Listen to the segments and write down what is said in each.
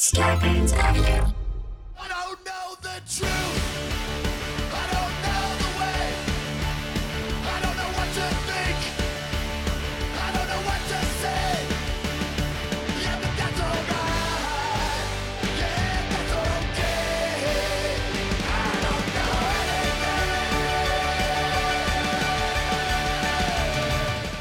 Scarpins Avenue. I don't know the truth.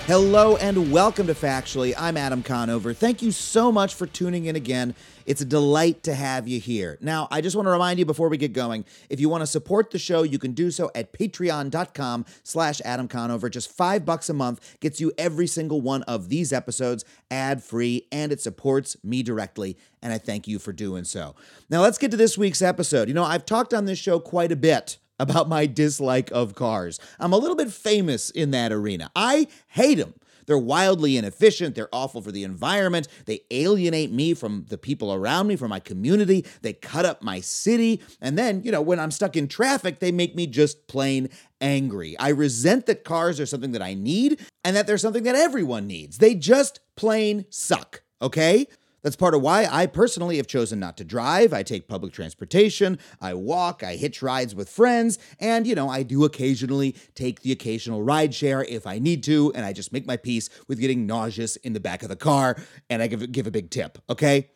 Hello and welcome to Factually. I'm Adam Conover. Thank you so much for tuning in again. It's a delight to have you here. Now, I just want to remind you before we get going, if you want to support the show, you can do so at patreon.com slash Adam Conover. Just five bucks a month gets you every single one of these episodes ad-free, and it supports me directly, and I thank you for doing so. Now, let's get to this week's episode. You know, I've talked on this show quite a bit about my dislike of cars. I'm a little bit famous in that arena. I hate them. They're wildly inefficient. They're awful for the environment. They alienate me from the people around me, from my community. They cut up my city. And then, you know, when I'm stuck in traffic, they make me just plain angry. I resent that cars are something that I need and that they're something that everyone needs. They just plain suck, okay? That's part of why I personally have chosen not to drive. I take public transportation, I walk, I hitch rides with friends, and you know, I do occasionally take the occasional ride share if I need to, and I just make my peace with getting nauseous in the back of the car and I give, give a big tip, okay?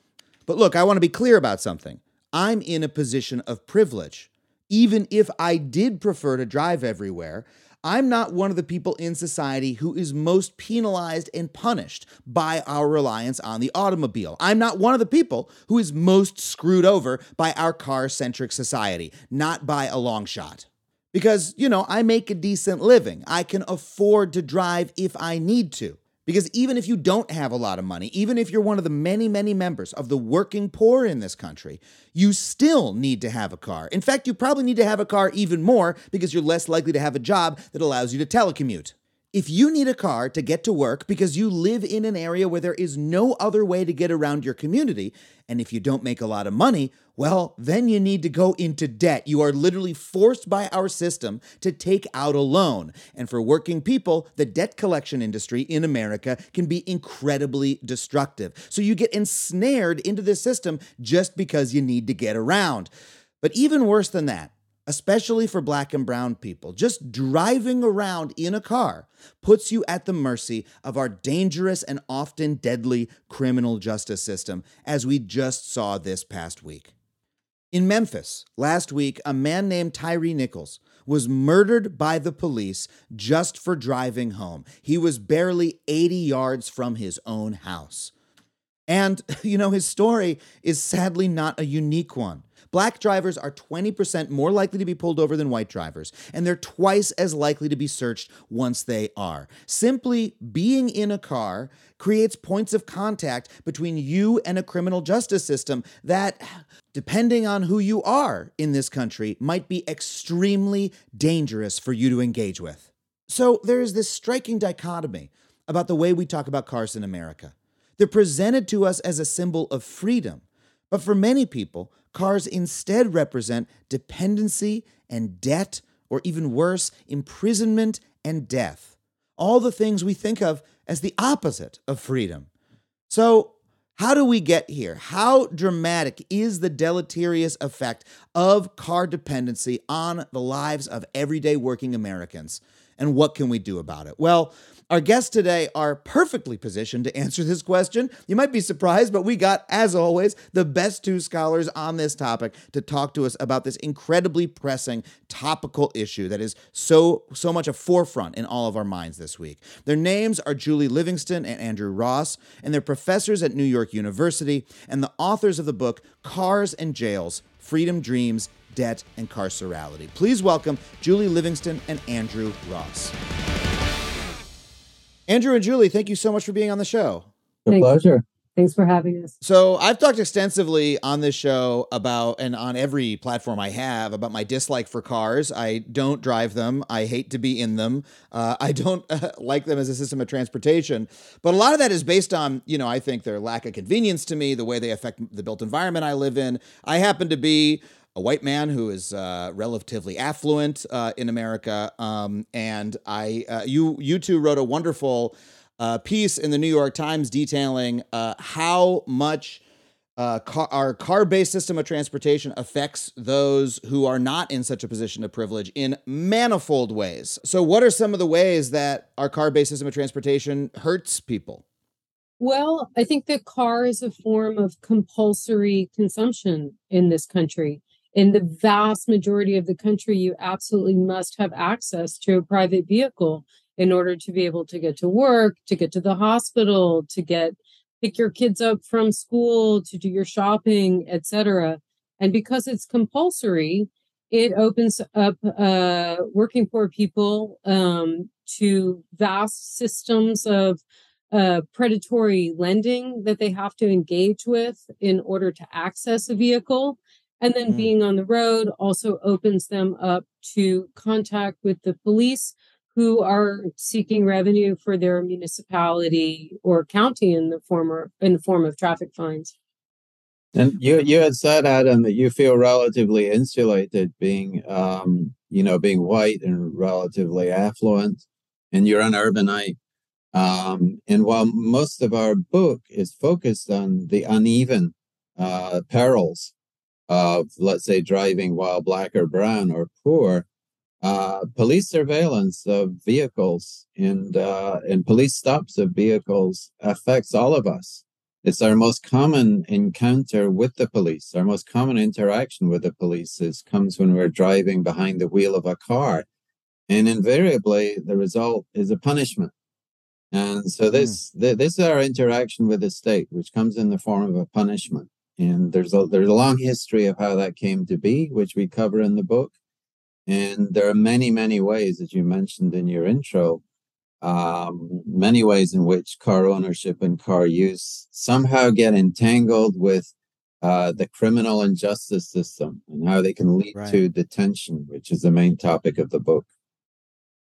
But look, I want to be clear about something. I'm in a position of privilege. Even if I did prefer to drive everywhere, I'm not one of the people in society who is most penalized and punished by our reliance on the automobile. I'm not one of the people who is most screwed over by our car centric society, not by a long shot. Because, you know, I make a decent living. I can afford to drive if I need to. Because even if you don't have a lot of money, even if you're one of the many, many members of the working poor in this country, you still need to have a car. In fact, you probably need to have a car even more because you're less likely to have a job that allows you to telecommute. If you need a car to get to work because you live in an area where there is no other way to get around your community, and if you don't make a lot of money, well, then you need to go into debt. You are literally forced by our system to take out a loan. And for working people, the debt collection industry in America can be incredibly destructive. So you get ensnared into this system just because you need to get around. But even worse than that, especially for black and brown people, just driving around in a car puts you at the mercy of our dangerous and often deadly criminal justice system, as we just saw this past week. In Memphis, last week, a man named Tyre Nichols was murdered by the police just for driving home. He was barely 80 yards from his own house. And, you know, his story is sadly not a unique one. Black drivers are 20% more likely to be pulled over than white drivers, and they're twice as likely to be searched once they are. Simply being in a car creates points of contact between you and a criminal justice system that, depending on who you are in this country, might be extremely dangerous for you to engage with. So there is this striking dichotomy about the way we talk about cars in America. They're presented to us as a symbol of freedom. But for many people, cars instead represent dependency and debt, or even worse, imprisonment and death. All the things we think of as the opposite of freedom. So, how do we get here? How dramatic is the deleterious effect of car dependency on the lives of everyday working Americans? And what can we do about it? Well, our guests today are perfectly positioned to answer this question. You might be surprised, but we got, as always, the best two scholars on this topic to talk to us about this incredibly pressing topical issue that is so so much a forefront in all of our minds this week. Their names are Julie Livingston and Andrew Ross, and they're professors at New York University and the authors of the book Cars and Jails: Freedom Dreams, Debt, and Carcerality. Please welcome Julie Livingston and Andrew Ross. Andrew and Julie, thank you so much for being on the show. A Thanks. pleasure. Thanks for having us. So, I've talked extensively on this show about, and on every platform I have, about my dislike for cars. I don't drive them. I hate to be in them. Uh, I don't uh, like them as a system of transportation. But a lot of that is based on, you know, I think their lack of convenience to me, the way they affect the built environment I live in. I happen to be a white man who is uh, relatively affluent uh, in America, um, and I, uh, you, you two wrote a wonderful uh, piece in the New York Times detailing uh, how much uh, car, our car-based system of transportation affects those who are not in such a position of privilege in manifold ways. So, what are some of the ways that our car-based system of transportation hurts people? Well, I think the car is a form of compulsory consumption in this country. In the vast majority of the country, you absolutely must have access to a private vehicle in order to be able to get to work, to get to the hospital, to get pick your kids up from school, to do your shopping, etc. And because it's compulsory, it opens up uh, working poor people um, to vast systems of uh, predatory lending that they have to engage with in order to access a vehicle. And then mm. being on the road also opens them up to contact with the police who are seeking revenue for their municipality or county in the form of, in the form of traffic fines. And you you had said, Adam, that you feel relatively insulated, being um, you know being white and relatively affluent, and you're an urbanite. Um, and while most of our book is focused on the uneven uh, perils of, let's say, driving while black or brown or poor, uh, police surveillance of vehicles and uh, and police stops of vehicles affects all of us. It's our most common encounter with the police. Our most common interaction with the police is comes when we're driving behind the wheel of a car, and invariably the result is a punishment. And so hmm. this th- this is our interaction with the state, which comes in the form of a punishment. And there's a there's a long history of how that came to be, which we cover in the book. And there are many many ways, as you mentioned in your intro, um, many ways in which car ownership and car use somehow get entangled with uh, the criminal and justice system and how they can lead right. to detention, which is the main topic of the book.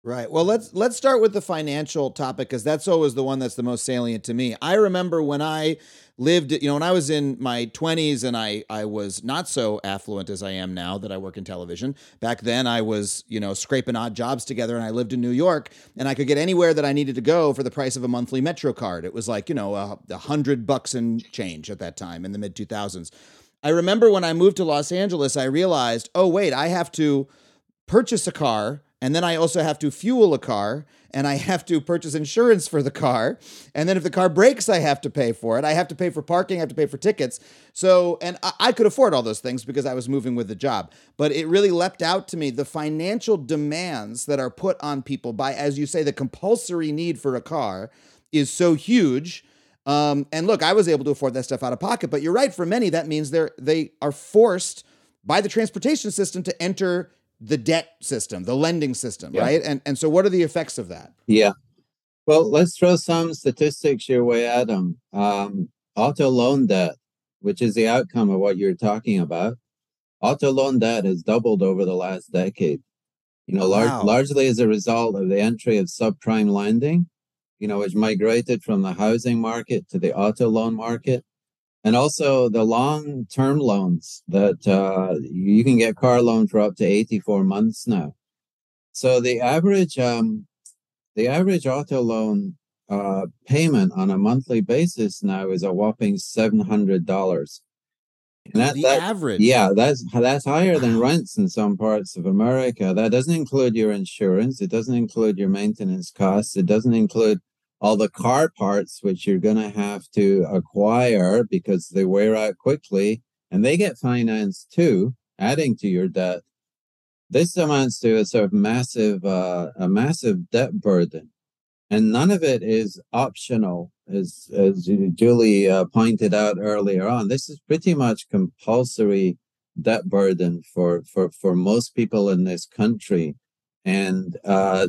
Right. Well, let's let's start with the financial topic because that's always the one that's the most salient to me. I remember when I lived, you know, when I was in my 20s and I I was not so affluent as I am now that I work in television. Back then I was, you know, scraping odd jobs together and I lived in New York and I could get anywhere that I needed to go for the price of a monthly Metro card. It was like, you know, a, hundred bucks and change at that time in the mid 2000s. I remember when I moved to Los Angeles, I realized, oh wait, I have to purchase a car and then I also have to fuel a car and I have to purchase insurance for the car. And then if the car breaks, I have to pay for it. I have to pay for parking, I have to pay for tickets. So, and I, could afford all those things because I was moving with the job. But it really leapt out to me the financial demands that are put on people by, as you say, the compulsory need for a car is so huge. Um, and look, I was able to afford that stuff out of pocket, but you're right. For many, that means they're they are forced by the transportation system to enter the debt system, the lending system, yeah. right? And and so what are the effects of that? Yeah. Well, let's throw some statistics your way, Adam. Um, auto loan debt, which is the outcome of what you're talking about, auto loan debt has doubled over the last decade. You know, wow. largely as a result of the entry of subprime lending, you know, which migrated from the housing market to the auto loan market and also the long term loans that uh, you can get car loan for up to 84 months now. So the average um, the average auto loan uh, payment on a monthly basis now is a whopping $700 and that, the that, average? yeah that's that's higher than rents in some parts of america. That doesn't include your insurance. It doesn't include your maintenance costs. It doesn't include all the car parts which you're going to have to acquire because they wear out quickly and they get financed too adding to your debt. This amounts to a sort of massive uh, a massive debt burden. And none of it is optional as as julie uh, pointed out earlier on. This is pretty much compulsory debt burden for for for most people in this country. And uh,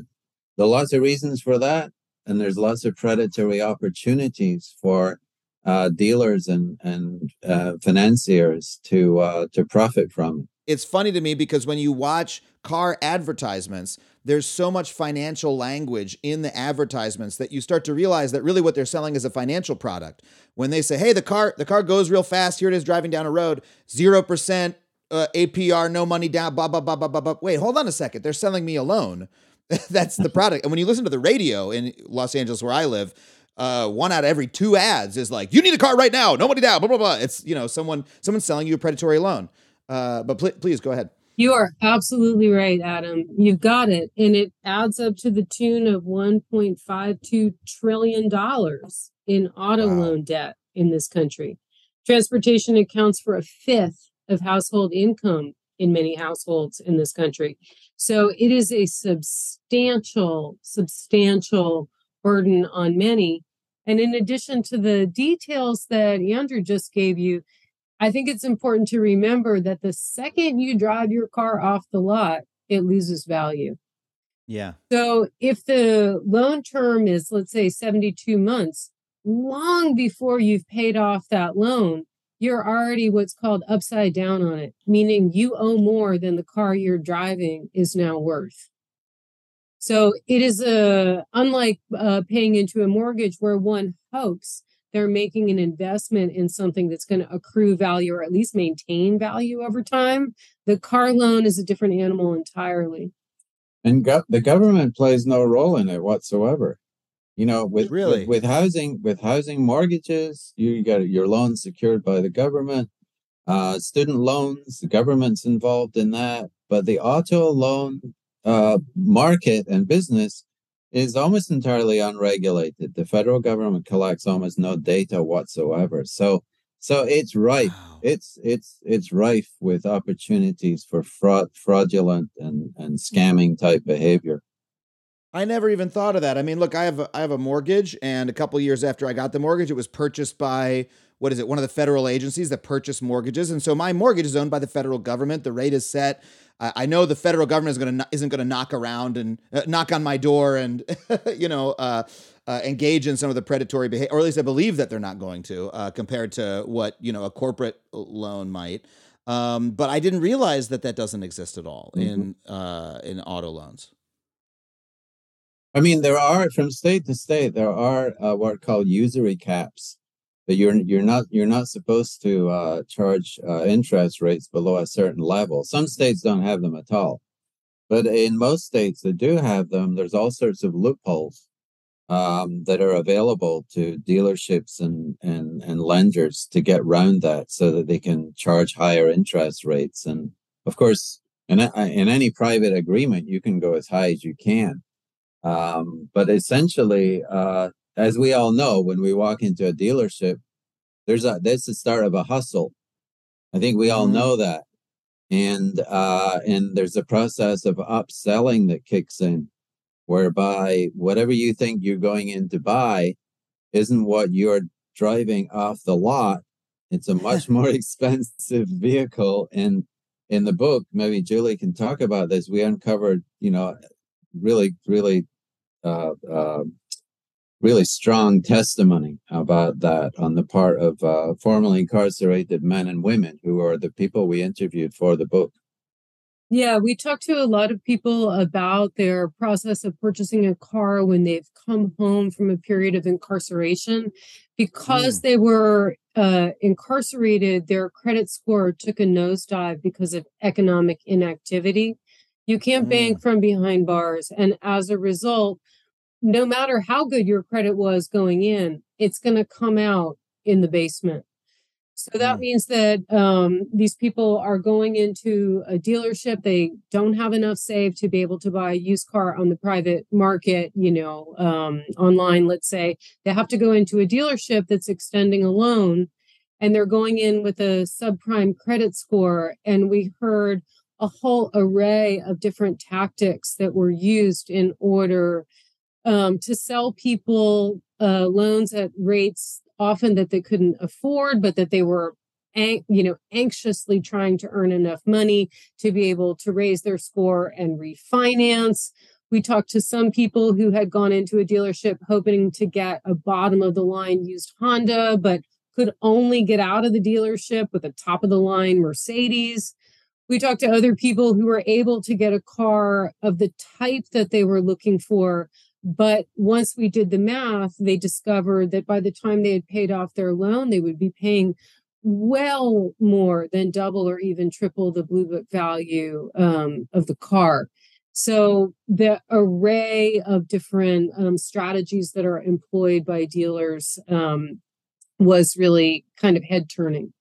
there are lots of reasons for that and there's lots of predatory opportunities for uh, dealers and and uh, financiers to uh, to profit from It's funny to me because when you watch car advertisements, there's so much financial language in the advertisements that you start to realize that really what they're selling is a financial product. When they say, "Hey, the car the car goes real fast. Here it is driving down a road, zero percent uh, APR, no money down." Blah blah blah blah blah blah. Wait, hold on a second. They're selling me a loan. That's the product. And when you listen to the radio in Los Angeles, where I live, uh, one out of every two ads is like, "You need a car right now, nobody down." Blah blah blah. It's you know someone someone selling you a predatory loan. Uh, but pl- please go ahead. You are absolutely right, Adam. You've got it. And it adds up to the tune of $1.52 trillion in auto Wow. loan debt in this country. Transportation accounts for a fifth of household income in many households in this country. So it is a substantial, substantial burden on many. And in addition to the details that Andrew just gave you, I think it's important to remember that the second you drive your car off the lot, it loses value. Yeah. So if the loan term is, let's say, 72 months, long before you've paid off that loan, you're already what's called upside down on it, meaning you owe more than the car you're driving is now worth. So it is a unlike uh, paying into a mortgage where one hopes they're making an investment in something that's going to accrue value or at least maintain value over time. The car loan is a different animal entirely. and go- the government plays no role in it whatsoever you know with Really? with, with housing with housing mortgages you got your loans secured by the government uh student loans the government's involved in that but the auto loan uh market and business is almost entirely unregulated the federal government collects almost no data whatsoever so so it's rife Wow. it's it's it's rife with opportunities for fraud fraudulent and and scamming type behavior I never even thought of that. I mean, look, I have a, I have a mortgage, and a couple years after I got the mortgage, it was purchased by what is it? One of the federal agencies that purchase mortgages, and so my mortgage is owned by the federal government. The rate is set. I, I know the federal government is going to isn't going to knock around and uh, knock on my door and you know uh, uh, engage in some of the predatory behavior, or at least I believe that they're not going to, uh, compared to what you know a corporate loan might. Um, but I didn't realize that that doesn't exist at all in uh, in auto loans. I mean, there are from state to state there are uh, what are called usury caps that you're you're not you're not supposed to uh, charge uh, interest rates below a certain level. Some states don't have them at all, but in most states that do have them, there's all sorts of loopholes um, that are available to dealerships and and and lenders to get round that, so that they can charge higher interest rates. And of course, in in any private agreement, you can go as high as you can. Um, but essentially, uh, as we all know, when we walk into a dealership, there's a that's the start of a hustle. I think we all Mhm. know that, and uh, and there's a process of upselling that kicks in, whereby whatever you think you're going in to buy isn't what you're driving off the lot. It's a much more expensive vehicle, and in the book, maybe Julie can talk about this. We uncovered, you know, really, really, uh, uh, really strong testimony about that on the part of uh, formerly incarcerated men and women who are the people we interviewed for the book. Yeah, we talked to a lot of people about their process of purchasing a car when they've come home from a period of incarceration. Because they were uh, incarcerated, their credit score took a nosedive because of economic inactivity. You can't bank from behind bars. And as a result, no matter how good your credit was going in, it's going to come out in the basement. So that Mm. means that um, these people are going into a dealership. They don't have enough saved to be able to buy a used car on the private market, you know, um, online, let's say. They have to go into a dealership that's extending a loan and they're going in with a subprime credit score. And we heard a whole array of different tactics that were used in order um, to sell people uh, loans at rates often that they couldn't afford, but that they were, you know, anxiously trying to earn enough money to be able to raise their score and refinance. We talked to some people who had gone into a dealership hoping to get a bottom of the line used Honda, but could only get out of the dealership with a top of the line Mercedes. We talked to other people who were able to get a car of the type that they were looking for, but once we did the math, they discovered that by the time they had paid off their loan, they would be paying well more than double or even triple the blue book value um, of the car. So the array of different um, strategies that are employed by dealers um, was really kind of head turning.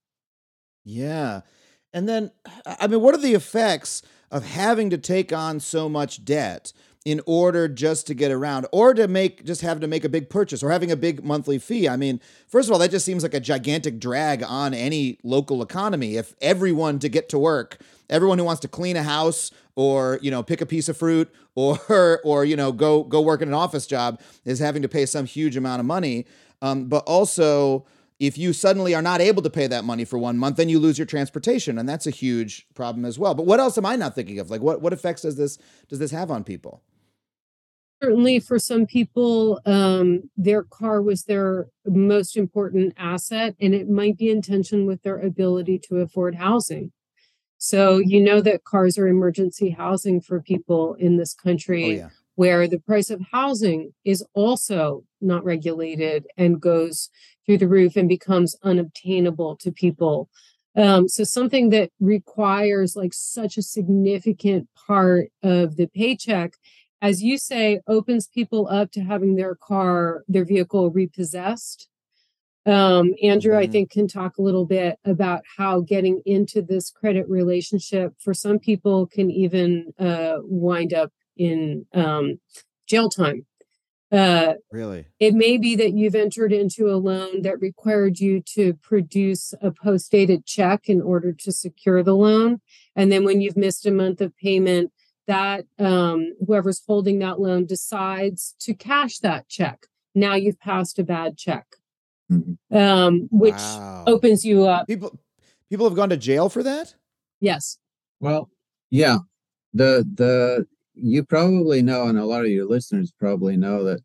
Yeah. And then, I mean, what are the effects of having to take on so much debt in order just to get around or to make just having to make a big purchase or having a big monthly fee? I mean, first of all, that just seems like a gigantic drag on any local economy. If everyone to get to work, everyone who wants to clean a house or, you know, pick a piece of fruit or, or, you know, go, go work in an office job is having to pay some huge amount of money. Um, but also, if you suddenly are not able to pay that money for one month, then you lose your transportation, and that's a huge problem as well. But what else am I not thinking of? Like, what what effects does this does this have on people? Certainly, for some people, um, their car was their most important asset, and it might be in tension with their ability to afford housing. So, you know that cars are emergency housing for people in this country. Oh yeah. where the price of housing is also not regulated and goes through the roof and becomes unobtainable to people. Um, so something that requires like such a significant part of the paycheck, as you say, opens people up to having their car, their vehicle repossessed. Um, Andrew, I Mhm. think, can talk a little bit about how getting into this credit relationship for some people can even uh, wind up in um, jail time. Uh, Really? it may be that you've entered into a loan that required you to produce a post dated check in order to secure the loan. And then when you've missed a month of payment, that um, whoever's holding that loan decides to cash that check. Now you've passed a bad check, Mhm. um, which wow. opens you up. people people have gone to jail for that. Yes. Well, yeah, the the you probably know, and a lot of your listeners probably know that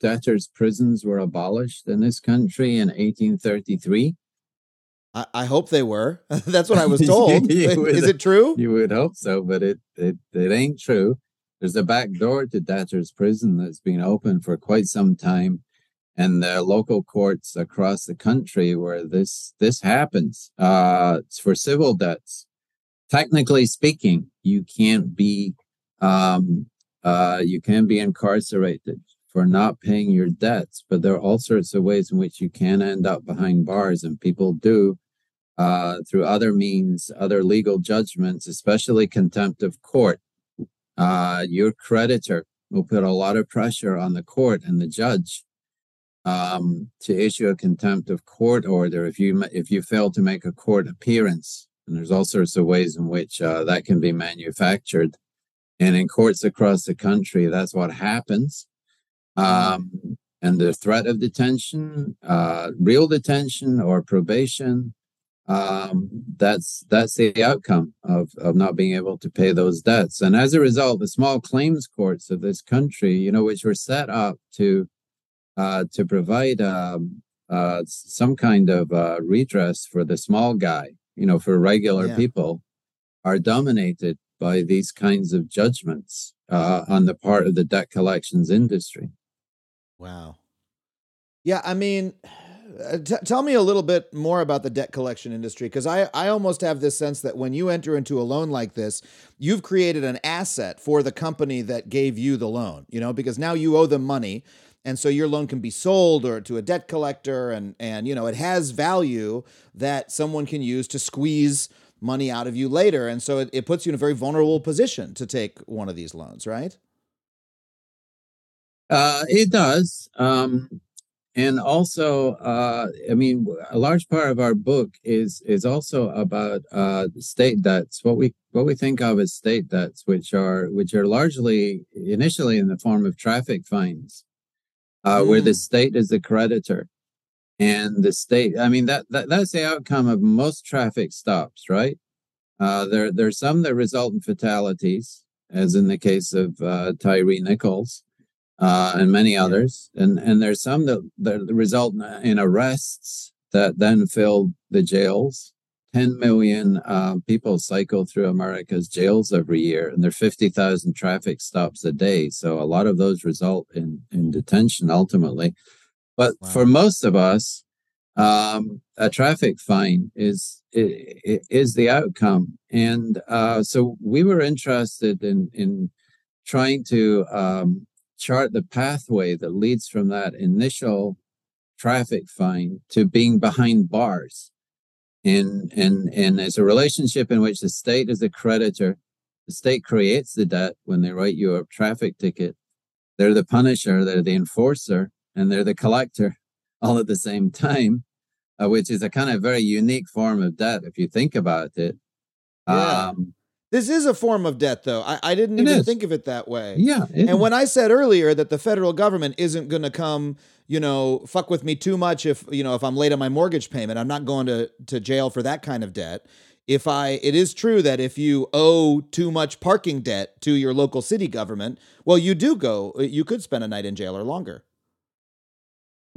debtors' prisons were abolished in this country in 1833. I, I hope they were. That's what I was told. Would- Is it true? You would hope so, but it it it ain't true. There's a back door to debtors' prison that's been open for quite some time, and the local courts across the country where this this happens. Uh, it's for civil debts. Technically speaking, you can't be um, uh, you can be incarcerated for not paying your debts, but there are all sorts of ways in which you can end up behind bars, and people do uh, through other means, other legal judgments, especially contempt of court. Uh, your creditor will put a lot of pressure on the court and the judge um, to issue a contempt of court order if you if you fail to make a court appearance. And there's all sorts of ways in which uh, that can be manufactured. And in courts across the country, that's what happens. Um, and the threat of detention, uh, real detention or probation, um, that's that's the outcome of of not being able to pay those debts. And as a result, the small claims courts of this country, you know, which were set up to uh, to provide um, uh, some kind of uh, redress for the small guy, you know, for regular Yeah. people, are dominated by these kinds of judgments uh, on the part of the debt collections industry. Wow. Yeah, I mean, uh, t- tell me a little bit more about the debt collection industry because I, I almost have this sense that when you enter into a loan like this, you've created an asset for the company that gave you the loan, you know, because now you owe them money. And so your loan can be sold or to a debt collector and and you know, it has value that someone can use to squeeze money out of you later. And so it, it puts you in a very vulnerable position to take one of these loans, right? Uh, it does. Um, and also, uh, I mean, a large part of our book is is also about uh, state debts. What we what we think of as state debts, which are which are largely initially in the form of traffic fines, uh, where the Mm. state is the creditor, and the state. I mean, that, that that's the outcome of most traffic stops, right? Uh, there there's some that result in fatalities, as in the case of uh, Tyre Nichols uh, and many others. And and there's some that, that result in, in arrests that then fill the jails. 10 million uh, people cycle through America's jails every year, and there are 50,000 traffic stops a day. So a lot of those result in, in detention ultimately. But Wow. for most of us, um, a traffic fine is is the outcome, and uh, so we were interested in in trying to um, chart the pathway that leads from that initial traffic fine to being behind bars. And, and, and it's a relationship in which the state is a creditor. The state creates the debt when they write you a traffic ticket. They're the punisher, they're the enforcer, and they're the collector all at the same time, uh, which is a kind of very unique form of debt if you think about it. Yeah. Um, This is a form of debt, though. I, I didn't even is. think of it that way. yeah. And when I said earlier that the federal government isn't going to come, you know, fuck with me too much if, you know, if I'm late on my mortgage payment, I'm not going to to jail for that kind of debt. If I it is true that if you owe too much parking debt to your local city government, well, you do go you could spend a night in jail or longer.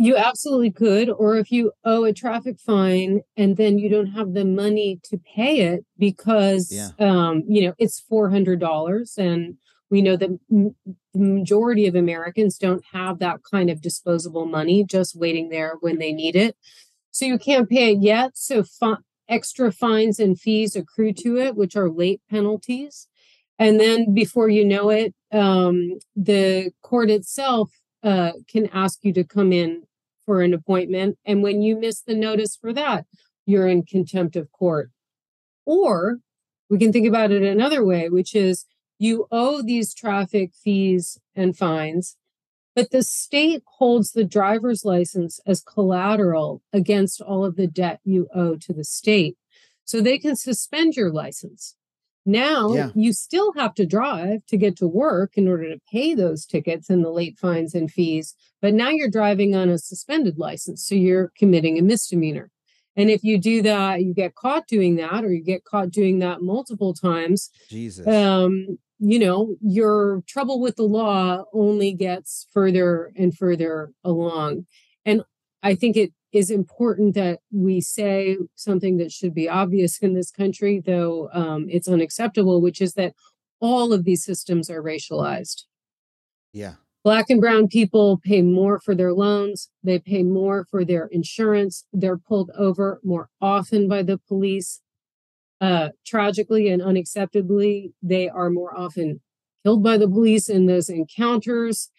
You absolutely could, or if you owe a traffic fine and then you don't have the money to pay it because, Yeah. um, you know, it's four hundred dollars, and we know that m- the majority of Americans don't have that kind of disposable money just waiting there when they need it. So you can't pay it yet. So fi- extra fines and fees accrue to it, which are late penalties. And then before you know it, um, the court itself uh, can ask you to come in for an appointment. And when you miss the notice for that, you're in contempt of court. Or we can think about it another way, which is you owe these traffic fees and fines, but the state holds the driver's license as collateral against all of the debt you owe to the state. So they can suspend your license. Now Yeah. you still have to drive to get to work in order to pay those tickets and the late fines and fees. But now you're driving on a suspended license. So you're committing a misdemeanor. And if you do that, you get caught doing that, or you get caught doing that multiple times, Jesus. um, you know, your trouble with the law only gets further and further along. And I think it is important that we say something that should be obvious in this country, though um, it's unacceptable, which is that all of these systems are racialized. yeah. Black and brown people pay more for their loans. They pay more for their insurance. They're pulled over more often by the police. Uh, tragically and unacceptably, they are more often killed by the police in those encounters.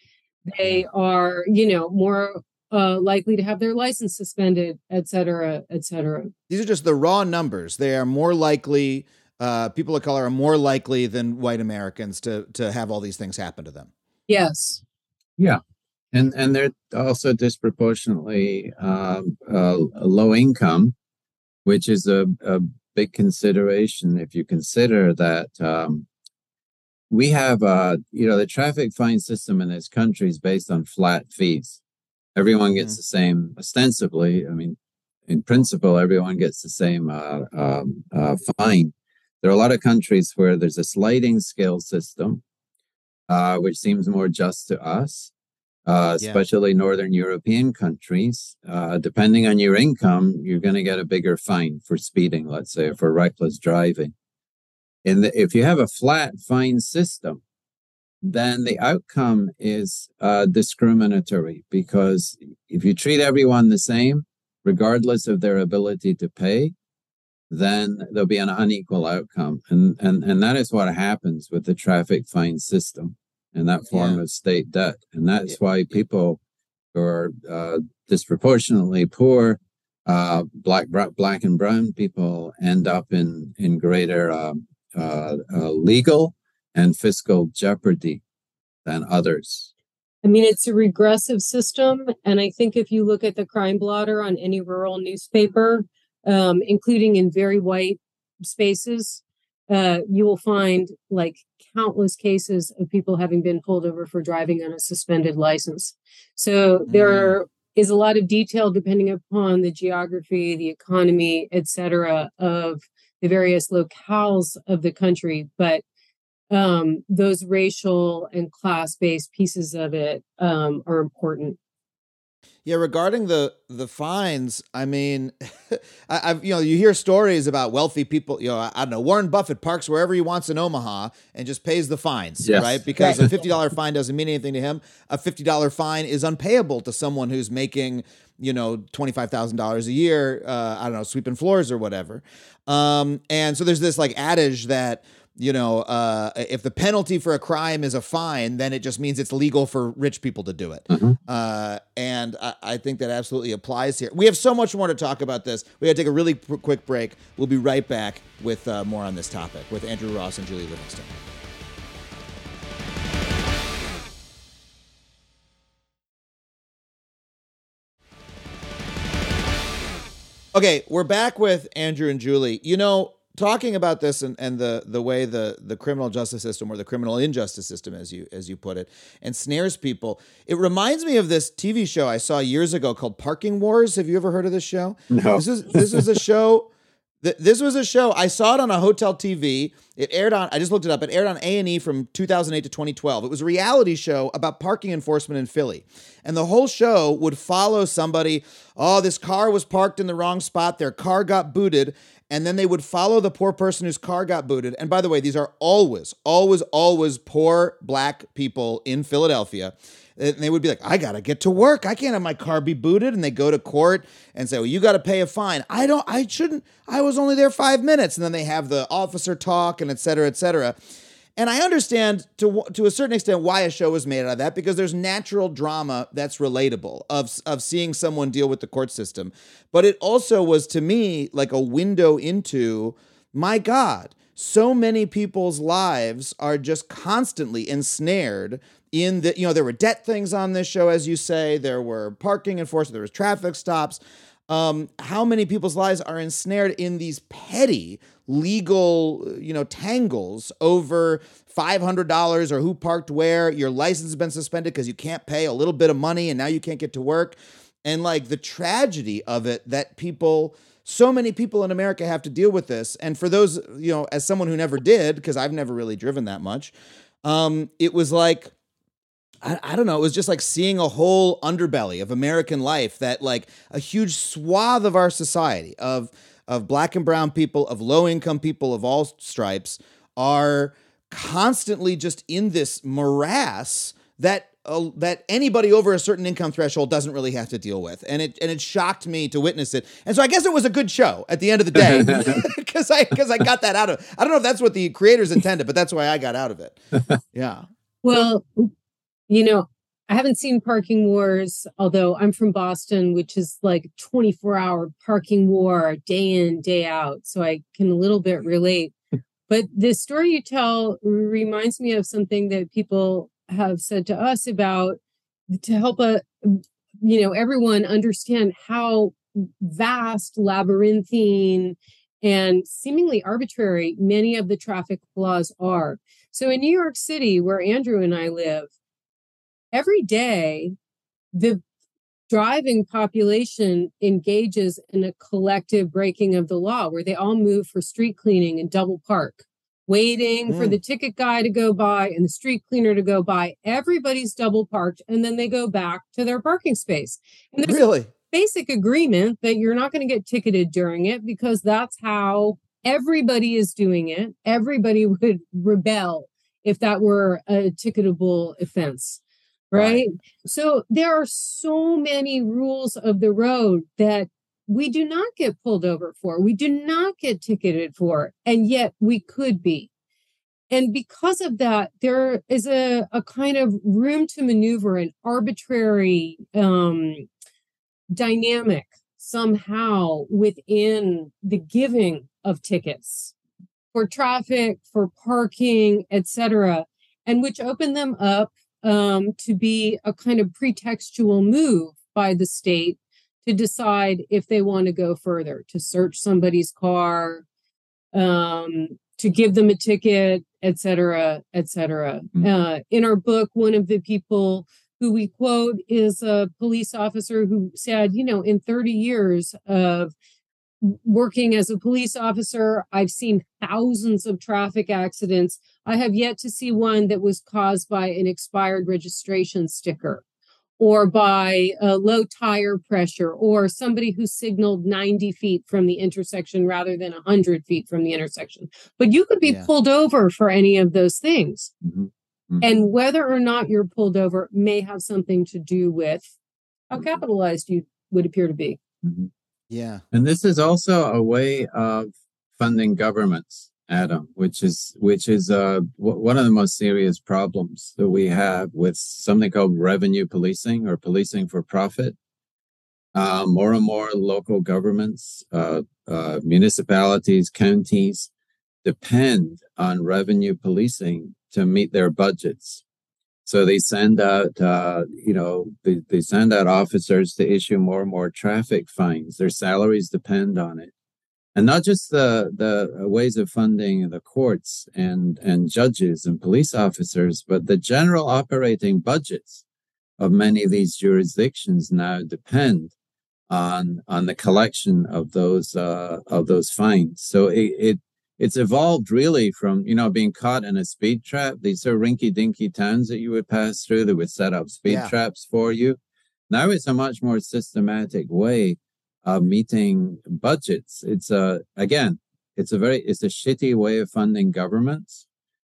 They are, you know, more uh, likely to have their license suspended, et cetera, et cetera. These are just the raw numbers. They are more likely uh, people of color are more likely than white Americans to to have all these things happen to them. Yes. Yeah. And and they're also disproportionately um, uh, low income, which is a, a big consideration if you consider that um, we have uh, you know the traffic fine system in this country is based on flat fees. Everyone gets Mhm. the same ostensibly. I mean, in principle, everyone gets the same uh, um, uh, fine. There are a lot of countries where there's a sliding scale system, uh, which seems more just to us uh, Yeah. especially Northern European countries. Uh, depending on your income, you're going to get a bigger fine for speeding, let's say, or for reckless driving. And if you have a flat fine system, then the outcome is uh, discriminatory because if you treat everyone the same, regardless of their ability to pay, then there'll be an unequal outcome. And, and, and that is what happens with the traffic fine system and that form Yeah. of state debt. And that's why people who are uh, disproportionately poor, uh, black, black and brown people end up in, in greater um, uh, uh, legal and fiscal jeopardy than others. I mean, it's a regressive system. And I think if you look at the crime blotter on any rural newspaper, um, including in very white spaces, uh, you will find like countless cases of people having been pulled over for driving on a suspended license. So there is a lot of detail depending upon the geography, the economy, et cetera, of the various locales of the country. But um, those racial and class based pieces of it um, are important. Yeah, regarding the the fines, I mean, I, I've you know you hear stories about wealthy people. You know, I, I don't know. Warren Buffett parks wherever he wants in Omaha and just pays the fines, Yes. right? Because a fifty dollar fine doesn't mean anything to him. A fifty dollar fine is unpayable to someone who's making you know twenty five thousand dollars a year. Uh, I don't know, sweeping floors or whatever. Um, and so there's this like adage that you know, uh, if the penalty for a crime is a fine, then it just means it's legal for rich people to do it. Mhm. Uh, and I, I think that absolutely applies here. We have so much more to talk about this. We got to take a really qu- quick break. We'll be right back with uh, more on this topic with Andrew Ross and Julie Livingston. Okay, we're back with Andrew and Julie. You know, talking about this and, and the the way the the criminal justice system or the criminal injustice system, as you as you put it, ensnares people. It reminds me of this TV show I saw years ago called Parking Wars. Have you ever heard of this show? No. This is this is a show. th- This was a show I saw it on a hotel TV. It aired on. I just looked it up. It aired on A and E from 2008 to 2012. It was a reality show about parking enforcement in Philly, and the whole show would follow somebody. Oh, this car was parked in the wrong spot. Their car got booted, and then they would follow the poor person whose car got booted. And by the way, these are always, always, always poor black people in Philadelphia. And they would be like, I gotta get to work. I can't have my car be booted. And they go to court and say, Well, you gotta pay a fine. I don't, I shouldn't, I was only there five minutes. And then they have the officer talk and et cetera, et cetera. And I understand to to a certain extent why a show was made out of that because there's natural drama that's relatable of of seeing someone deal with the court system. But it also was to me like a window into my God, so many people's lives are just constantly ensnared in the you know there were debt things on this show as you say there were parking enforcement there was traffic stops um, how many people's lives are ensnared in these petty legal you know tangles over $500 or who parked where your license has been suspended because you can't pay a little bit of money and now you can't get to work and like the tragedy of it that people so many people in America have to deal with this and for those you know as someone who never did because I've never really driven that much um it was like I, I don't know. It was just like seeing a whole underbelly of American life that like a huge swath of our society of of black and brown people, of low income people of all stripes are constantly just in this morass that uh, that anybody over a certain income threshold doesn't really have to deal with. And it and it shocked me to witness it. And so I guess it was a good show at the end of the day because I because I got that out of. I don't know if that's what the creators intended, but that's why I got out of it. Yeah. Well, you know, I haven't seen Parking Wars, although I'm from Boston, which is like 24 hour parking war day in, day out. So I can a little bit relate. But the story you tell reminds me of something that people have said to us about to help a you know everyone understand how vast labyrinthine and seemingly arbitrary many of the traffic laws are so in new york city where andrew and i live every day the driving population engages in a collective breaking of the law where they all move for street cleaning and double park waiting for Mm. the ticket guy to go by and the street cleaner to go by everybody's double parked and then they go back to their parking space and there's Really. basic agreement that you're not going to get ticketed during it because that's how everybody is doing it. Everybody would rebel if that were a ticketable offense. Right? So there are so many rules of the road that we do not get pulled over for. We do not get ticketed for, and yet we could be. And because of that, there is a, a kind of room to maneuver an arbitrary um, dynamic somehow within the giving of tickets for traffic, for parking, etc., and which open them up um, to be a kind of pretextual move by the state to decide if they want to go further, to search somebody's car, um, to give them a ticket, et cetera, et cetera. Mhm. Uh, in our book, one of the people who we quote is a police officer who said, you know, in 30 years of working as a police officer, I've seen thousands of traffic accidents. I have yet to see one that was caused by an expired registration sticker or by uh, low tire pressure or somebody who signaled 90 feet from the intersection rather than 100 feet from the intersection. But you could be Yeah. pulled over for any of those things. Mhm. Mhm. And whether or not you're pulled over may have something to do with how capitalized you would appear to be. Mhm. Yeah. And this is also a way of funding governments Adam, which is which is uh, w- one of the most serious problems that we have with something called revenue policing or policing for profit. Uh, more and more local governments, uh, uh, municipalities, counties depend on revenue policing to meet their budgets. So they send out, uh, you know, they, they send out officers to issue more and more traffic fines. Their salaries depend on it and not just the the ways of funding the courts and and judges and police officers but the general operating budgets of many of these jurisdictions now depend on on the collection of those uh, of those fines so it, it it's evolved really from you know being caught in a speed trap these are rinky dinky towns that you would pass through that would set up speed Yeah. traps for you now it's a much more systematic way of meeting budgets. It's a again, it's a very it's a shitty way of funding governments.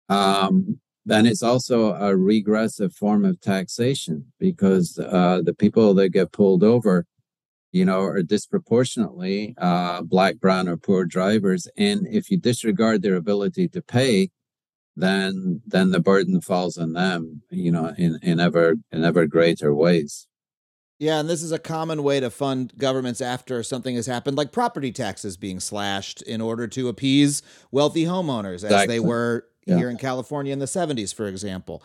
Um, then it's also a regressive form of taxation because uh, the people that get pulled over, you know, are disproportionately uh, black, brown, or poor drivers. And if you disregard their ability to pay, then then the burden falls on them, you know, in, in ever in ever greater ways. Yeah, and this is a common way to fund governments after something has happened, like property taxes being slashed in order to appease wealthy homeowners, as Exactly. they were Yeah. here in California in the '70s, for example.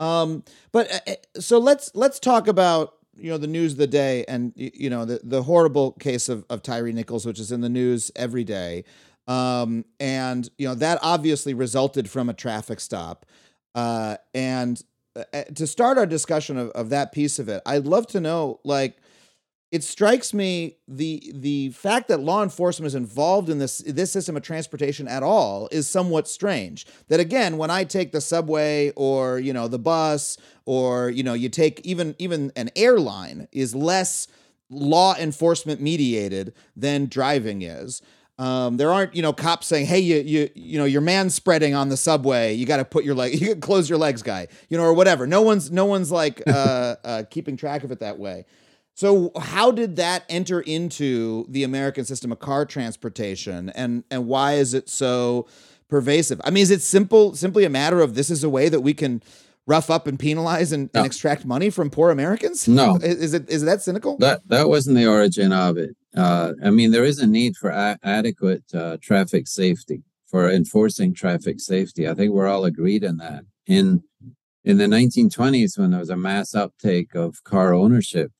Um, but uh, so let's let's talk about you know the news of the day and you know the the horrible case of of Tyre Nichols, which is in the news every day, um, and you know that obviously resulted from a traffic stop, uh, and uh, uh, to start our discussion of, of that piece of it, I'd love to know like it strikes me the the fact that law enforcement is involved in this this system of transportation at all is somewhat strange. That again, when I take the subway or you know the bus or you know you take even even an airline is less law enforcement mediated than driving is. Um, there aren't, you know, cops saying, "Hey, you, you, you know, your man spreading on the subway. You got to put your leg, you close your legs, guy, you know, or whatever." No one's, no one's like uh, uh, keeping track of it that way. So, how did that enter into the American system of car transportation, and and why is it so pervasive? I mean, is it simple, simply a matter of this is a way that we can rough up and penalize and, and extract money from poor Americans? No. is, is it is that cynical? That that wasn't the origin of it. Uh, I mean, there is a need for a- adequate uh, traffic safety for enforcing traffic safety. I think we're all agreed on that. In in the 1920s, when there was a mass uptake of car ownership,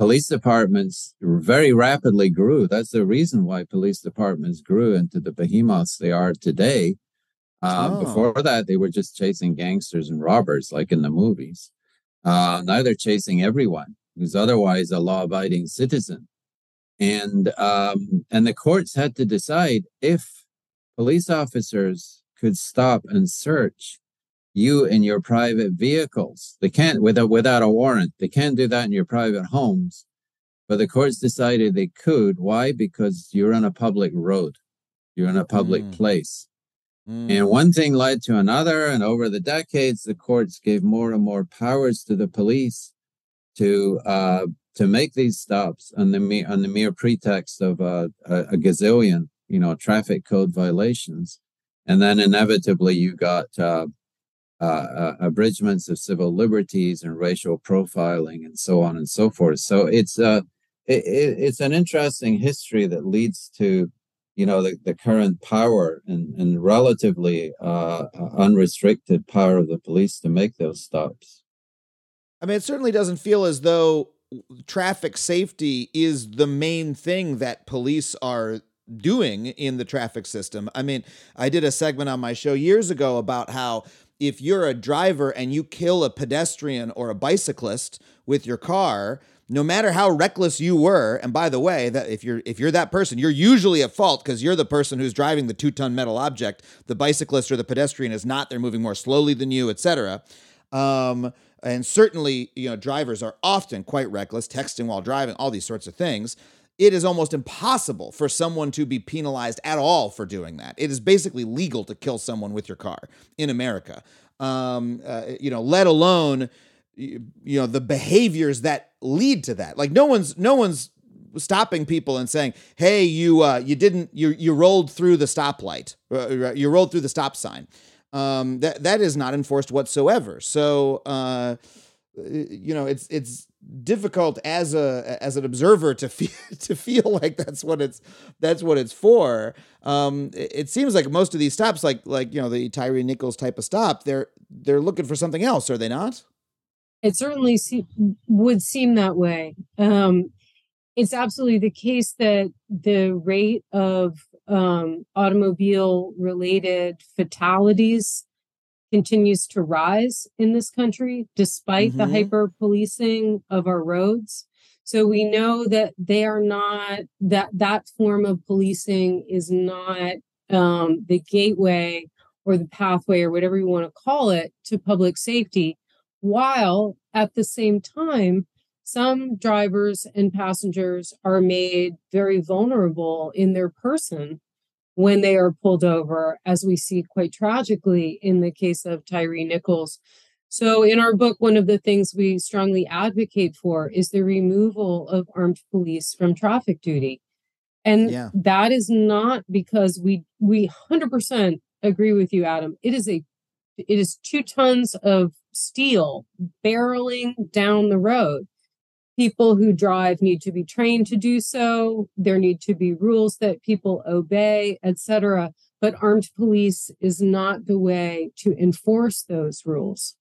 police departments very rapidly grew. That's the reason why police departments grew into the behemoths they are today. Uh, Oh. Before that, they were just chasing gangsters and robbers, like in the movies. Uh, now they're chasing everyone who's otherwise a law-abiding citizen, and um, and the courts had to decide if police officers could stop and search you in your private vehicles. They can't without without a warrant. They can't do that in your private homes. But the courts decided they could. Why? Because you're on a public road. You're in a public Mm. place. Mm. And one thing led to another, and over the decades, the courts gave more and more powers to the police to uh, to make these stops on the mere on the mere pretext of uh, a, a gazillion, you know, traffic code violations, and then inevitably you got uh, uh, uh, abridgments of civil liberties and racial profiling and so on and so forth. So it's uh, it, it, it's an interesting history that leads to you know the, the current power and, and relatively uh, unrestricted power of the police to make those stops. I mean, it certainly doesn't feel as though traffic safety is the main thing that police are doing in the traffic system. I mean, I did a segment on my show years ago about how if you're a driver and you kill a pedestrian or a bicyclist with your car, no matter how reckless you were, and by the way, that if you're if you're that person, you're usually at fault because you're the person who's driving the two-ton metal object. The bicyclist or the pedestrian is not; they're moving more slowly than you, etc. Um, and certainly, you know, drivers are often quite reckless, texting while driving, all these sorts of things. It is almost impossible for someone to be penalized at all for doing that. It is basically legal to kill someone with your car in America. Um, uh, you know, let alone you, know the behaviors that lead to that. Like no one's no one's stopping people and saying, "Hey, you uh, you didn't you you rolled through the stoplight, uh, you rolled through the stop sign." Um, that that is not enforced whatsoever. So uh, you know, it's it's difficult as a as an observer to feel to feel like that's what it's that's what it's for. Um, it, it seems like most of these stops, like like you know the Tyre Nichols type of stop, they're they're looking for something else, are they not? It certainly se- would seem that way. Um, it's absolutely the case that the rate of um, automobile related fatalities continues to rise in this country despite the Mhm. hyper policing of our roads. So we know that they are not that that form of policing is not um, the gateway or the pathway or whatever you want to call it to public safety, while at the same time, some drivers and passengers are made very vulnerable in their person when they are pulled over, as we see quite tragically in the case of Tyre Nichols. So, in our book, one of the things we strongly advocate for is the removal of armed police from traffic duty. And Yeah. that is not because we we 100% agree with you, Adam. It is a it is two tons of steel barreling down the road. People who drive need to be trained to do so. There need to be rules that people obey, etc. But armed police is not the way to enforce those rules.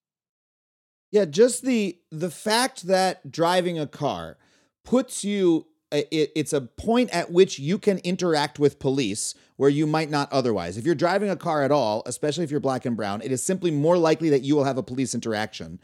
Yeah, just the the fact that driving a car puts you uh, it, it's a point at which you can interact with police where you might not otherwise. If you're driving a car at all, especially if you're black and brown, it is simply more likely that you will have a police interaction.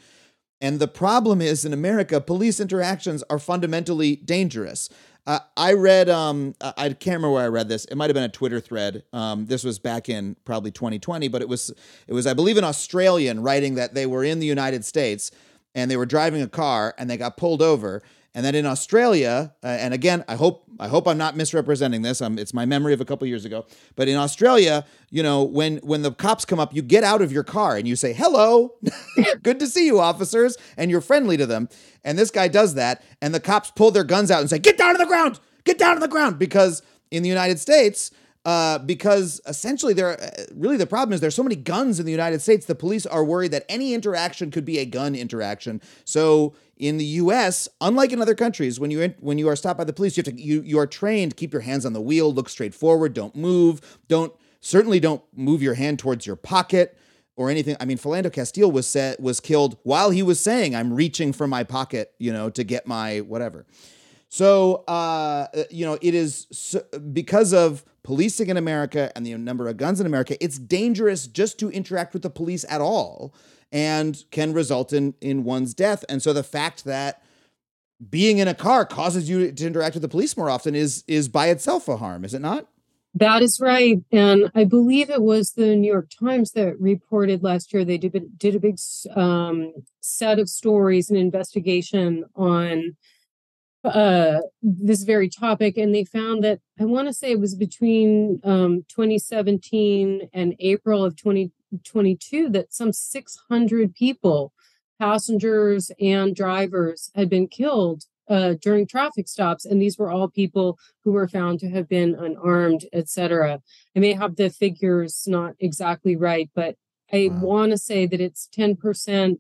And the problem is in America, police interactions are fundamentally dangerous. Uh, I read, um, I can't remember where I read this. It might have been a Twitter thread. Um, this was back in probably 2020, but it was, it was, I believe, an Australian writing that they were in the United States and they were driving a car and they got pulled over. And then in Australia, uh, and again, I hope I hope I'm not misrepresenting this. It's my memory of a couple years ago. But in Australia, you know, when when the cops come up, you get out of your car and you say, "Hello, good to see you, officers," and you're friendly to them. And this guy does that, and the cops pull their guns out and say, "Get down on the ground! Get down on the ground!" Because in the United States, uh, because essentially there uh, really the problem is there's so many guns in the United States the police are worried that any interaction could be a gun interaction. So in the US unlike in other countries when you when you are stopped by the police you have to you you are trained keep your hands on the wheel look straight forward don't move don't certainly don't move your hand towards your pocket or anything. I mean Philando Castile was set was killed while he was saying I'm reaching for my pocket you know to get my whatever. So, uh, you know, it is so, because of policing in America and the number of guns in America, it's dangerous just to interact with the police at all and can result in in one's death. And so the fact that being in a car causes you to interact with the police more often is is by itself a harm, is it not? That is right. And I believe it was the New York Times that reported last year they did, did a big um, set of stories and investigation on uh, this very topic. And they found that I want to say it was between um, 2017 and April of 2022 that some 600 people, passengers and drivers, had been killed uh, during traffic stops, and these were all people who were found to have been unarmed, etc. I may have the figures not exactly right, but I Wow. want to say that it's ten percent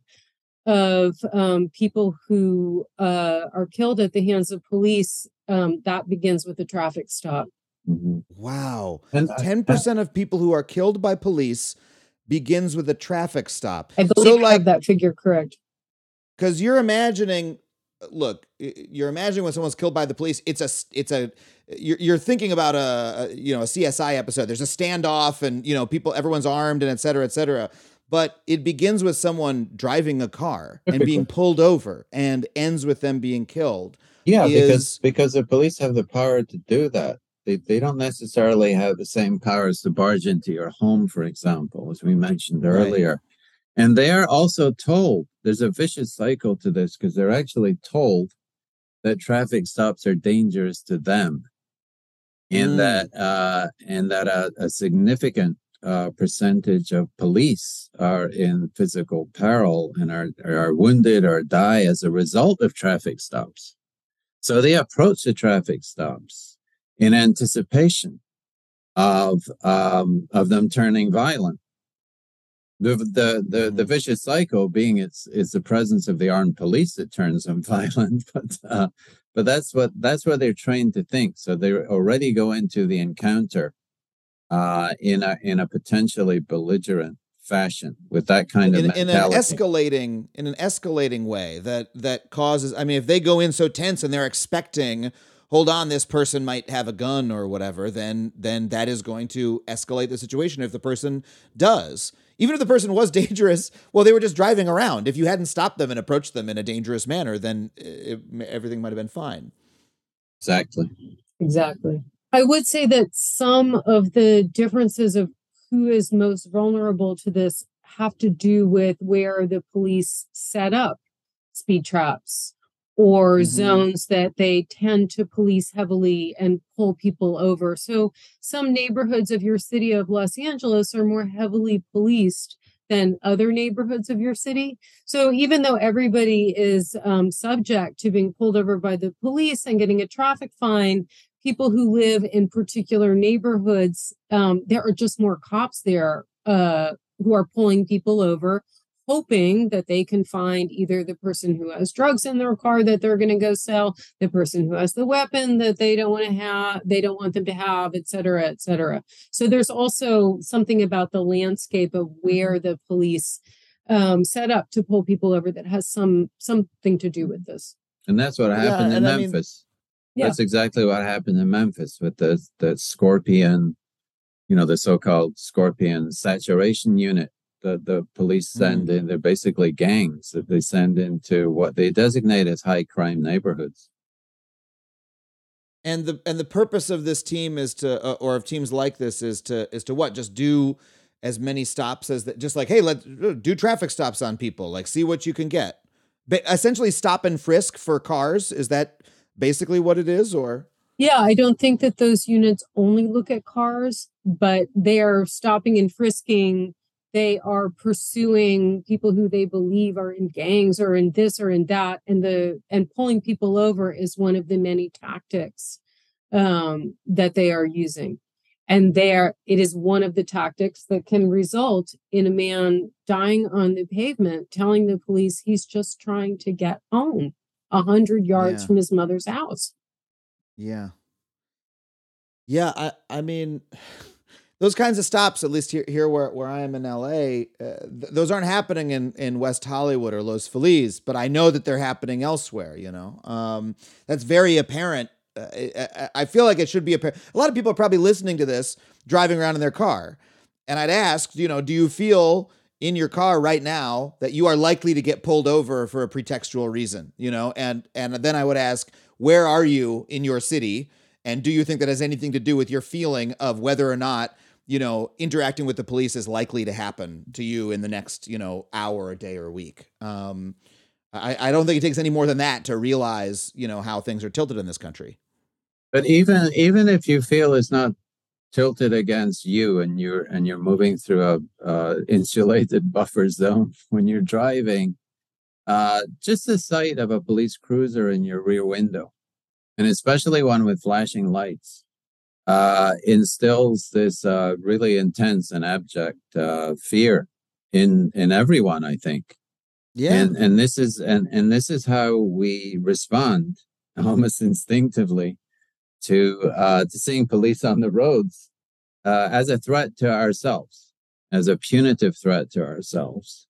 of um, people who uh, are killed at the hands of police. Um, that begins with a traffic stop. Mhm. Wow. And 10% of people who are killed by police begins with a traffic stop. I believe so I like have that figure correct. because you're imagining look you're imagining when someone's killed by the police it's a s- it's a you're, you're thinking about a, a you know a csi episode there's a standoff and you know people everyone's armed and et cetera et cetera but it begins with someone driving a car and being pulled over and ends with them being killed Yeah, is- because because the police have the power to do that. They they don't necessarily have the same powers to barge into your home, for example, as we mentioned Right. earlier. And they are also told there's a vicious cycle to this because they're actually told that traffic stops are dangerous to them, and Mm. that uh, and that a, a significant uh, percentage of police are in physical peril and are are wounded or die as a result of traffic stops. So they approach the traffic stops in anticipation of um, of them turning violent. The the the, the vicious cycle being it's it's the presence of the armed police that turns them violent, but uh, but that's what that's what they're trained to think. So they already go into the encounter uh, in a in a potentially belligerent fashion with that kind of in, in an escalating in an escalating way that that causes i mean if they go in so tense and they're expecting hold on this person might have a gun or whatever then then that is going to escalate the situation if the person does. Even if the person was dangerous well they were just driving around. If you hadn't stopped them and approached them in a dangerous manner then it, everything might have been fine. Exactly. Exactly. I would say that some of the differences of who is most vulnerable to this have to do with where the police set up speed traps or Mhm. zones that they tend to police heavily and pull people over. So some neighborhoods of your city of Los Angeles are more heavily policed than other neighborhoods of your city. So even though everybody is um, subject to being pulled over by the police and getting a traffic fine, people who live in particular neighborhoods, um, there are just more cops there uh, who are pulling people over, hoping that they can find either the person who has drugs in their car that they're going to go sell, the person who has the weapon that they don't want to have, they don't want them to have, et cetera, et cetera. So there's also something about the landscape of where the police um, set up to pull people over that has some something to do with this. and that's what Yeah, happened in and I mean- Memphis. Yeah. That's exactly what happened in Memphis with the the Scorpion, you know, the so-called Scorpion saturation unit. The the police send in. They're basically gangs that they send into what they designate as high crime neighborhoods. and the and the purpose of this team is to uh, or of teams like this is to is to what just do as many stops as that just like hey let's do traffic stops on people like see what you can get but essentially stop and frisk for cars is that basically what it is or Yeah, I don't think that those units only look at cars, but they are stopping and frisking. They are pursuing people who they believe are in gangs or in this or in that, and the and pulling people over is one of the many tactics um, that they are using. And there, it is one of the tactics that can result in a man dying on the pavement, telling the police he's just trying to get home, a hundred yards Yeah. from his mother's house. Yeah. Yeah, I I mean those kinds of stops at least here here where where I am in LA uh, th- those aren't happening in in West Hollywood or Los Feliz, but I know that they're happening elsewhere, you know. Um that's very apparent. Uh, I, I- I feel like it should be apparent. A lot of people are probably listening to this driving around in their car. And I'd ask, you know, do you feel in your car right now that you are likely to get pulled over for a pretextual reason, you know? And and then I would ask, where are you in your city? And do you think that has anything to do with your feeling of whether or not, you know, interacting with the police is likely to happen to you in the next, you know, hour, a day, or week? Um, I, I don't think it takes any more than that to realize, you know, how things are tilted in this country. But even even if you feel it's not tilted against you and you're and you're moving through a uh, insulated buffer zone when you're driving, uh, just the sight of a police cruiser in your rear window, and especially one with flashing lights, uh, instills this uh, really intense and abject uh, fear in in everyone. I think Yeah. and and this is and and this is how we respond almost instinctively to uh to seeing police on the roads uh as a threat to ourselves as a punitive threat to ourselves.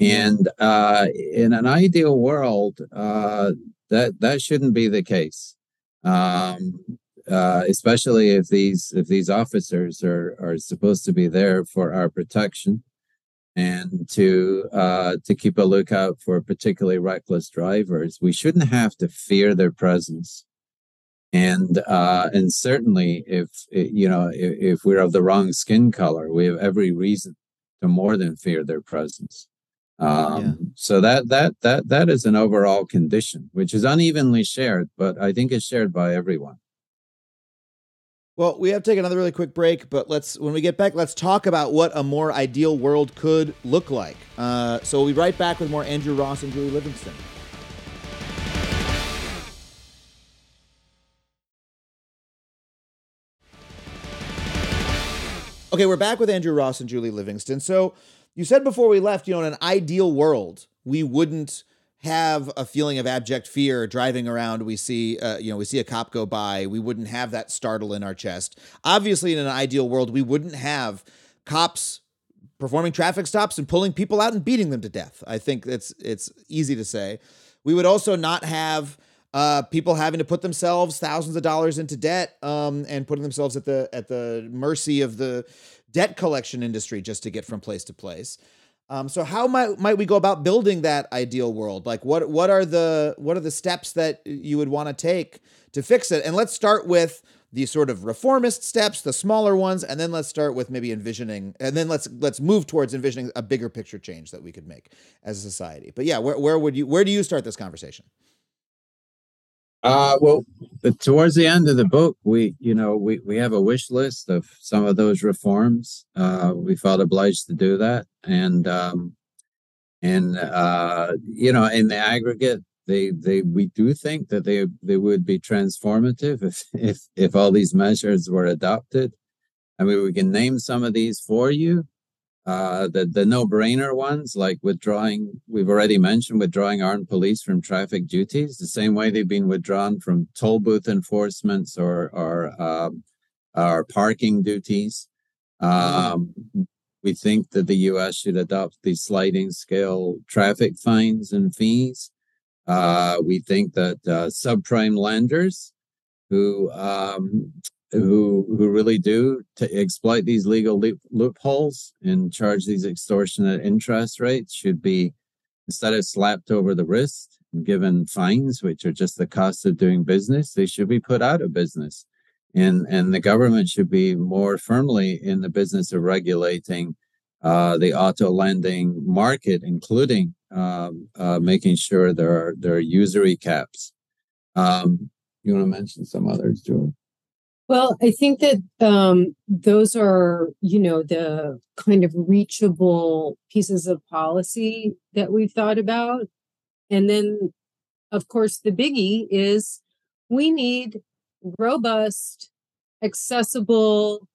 And uh in an ideal world uh that that shouldn't be the case. Um uh especially if these if these officers are are supposed to be there for our protection and to uh, to keep a lookout for particularly reckless drivers. We shouldn't have to fear their presence, and uh, and certainly if you know if, if we're of the wrong skin color, we have every reason to more than fear their presence. Um, Yeah. So that that that that is an overall condition, which is unevenly shared, but I think is shared by everyone. Well, we have to take another really quick break, but let's when we get back, let's talk about what a more ideal world could look like. Uh, so we'll be right back with more Andrew Ross and Julie Livingston. Okay, we're back with Andrew Ross and Julie Livingston. So you said before we left, you know, in an ideal world, we wouldn't have a feeling of abject fear driving around. We see, uh, you know, we see a cop go by. We wouldn't have that startle in our chest. Obviously, in an ideal world, we wouldn't have cops performing traffic stops and pulling people out and beating them to death. I think it's it's easy to say. We would also not have uh, people having to put themselves thousands of dollars into debt um, and putting themselves at the at the mercy of the debt collection industry just to get from place to place. Um, so how might might we go about building that ideal world? Like what what are the what are the steps that you would want to take to fix it? And let's start with the sort of reformist steps, the smaller ones, and then let's start with maybe envisioning, and then let's let's move towards envisioning a bigger picture change that we could make as a society. But yeah, where where would you where do you start this conversation? Uh, well, towards the end of the book, we, you know, we, we have a wish list of some of those reforms. Uh, we felt obliged to do that. And, um, and, uh, you know, in the aggregate, they, they, we do think that they, they would be transformative if, if, if all these measures were adopted. I mean, we can name some of these for you uh, the the no brainer ones like withdrawing. We've already mentioned withdrawing armed police from traffic duties, the same way they've been withdrawn from toll booth enforcements or or um, parking duties. Um, we think that the U.S. should adopt the sliding scale traffic fines and fees. Uh, we think that uh, subprime lenders who um, who who really do to exploit these legal loop, loopholes and charge these extortionate interest rates should be instead of slapped over the wrist and given fines which are just the cost of doing business they should be put out of business and and the government should be more firmly in the business of regulating uh, the auto lending market including um, uh, making sure there are there are usury caps um, you want to mention some others Julie? Well, I think that um, those are, you know, the kind of reachable pieces of policy that we've thought about. And then, of course, the biggie is we need robust, accessible,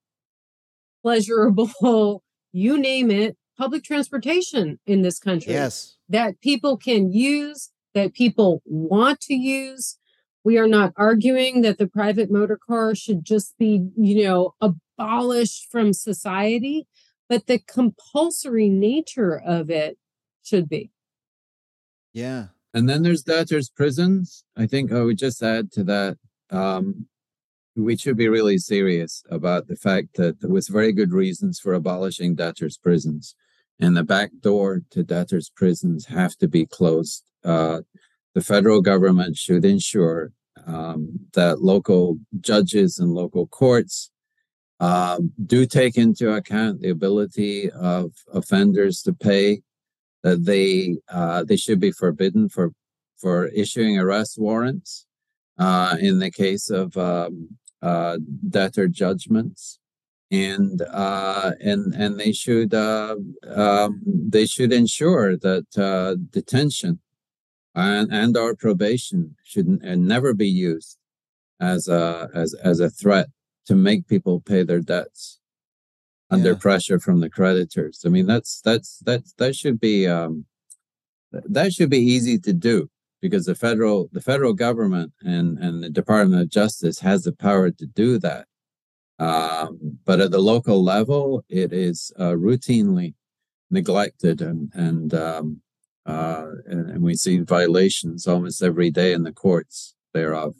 pleasurable, you name it, public transportation in this country. Yes. That people can use, that people want to use, we are not arguing that the private motor car should just be, you know, abolished from society, but the compulsory nature of it should be. Yeah. And then there's debtors' prisons. I think I would just add to that. Um, we should be really serious about the fact that there was very good reasons for abolishing debtors' prisons, and the back door to debtors' prisons have to be closed. Uh, the federal government should ensure um, that local judges and local courts um, do take into account the ability of offenders to pay. That they uh, they should be forbidden for for issuing arrest warrants uh, in the case of um, uh, debtor judgments, and uh, and and they should uh, um, they should ensure that uh, detention and, and our probation should never be used as a as as a threat to make people pay their debts under yeah. pressure from the creditors. I mean, that's that's that's that should be um, that should be easy to do because the federal the federal government and and the Department of Justice has the power to do that. Um, but at the local level, it is uh, routinely neglected and and um, uh, and, and we see violations almost every day in the courts thereof.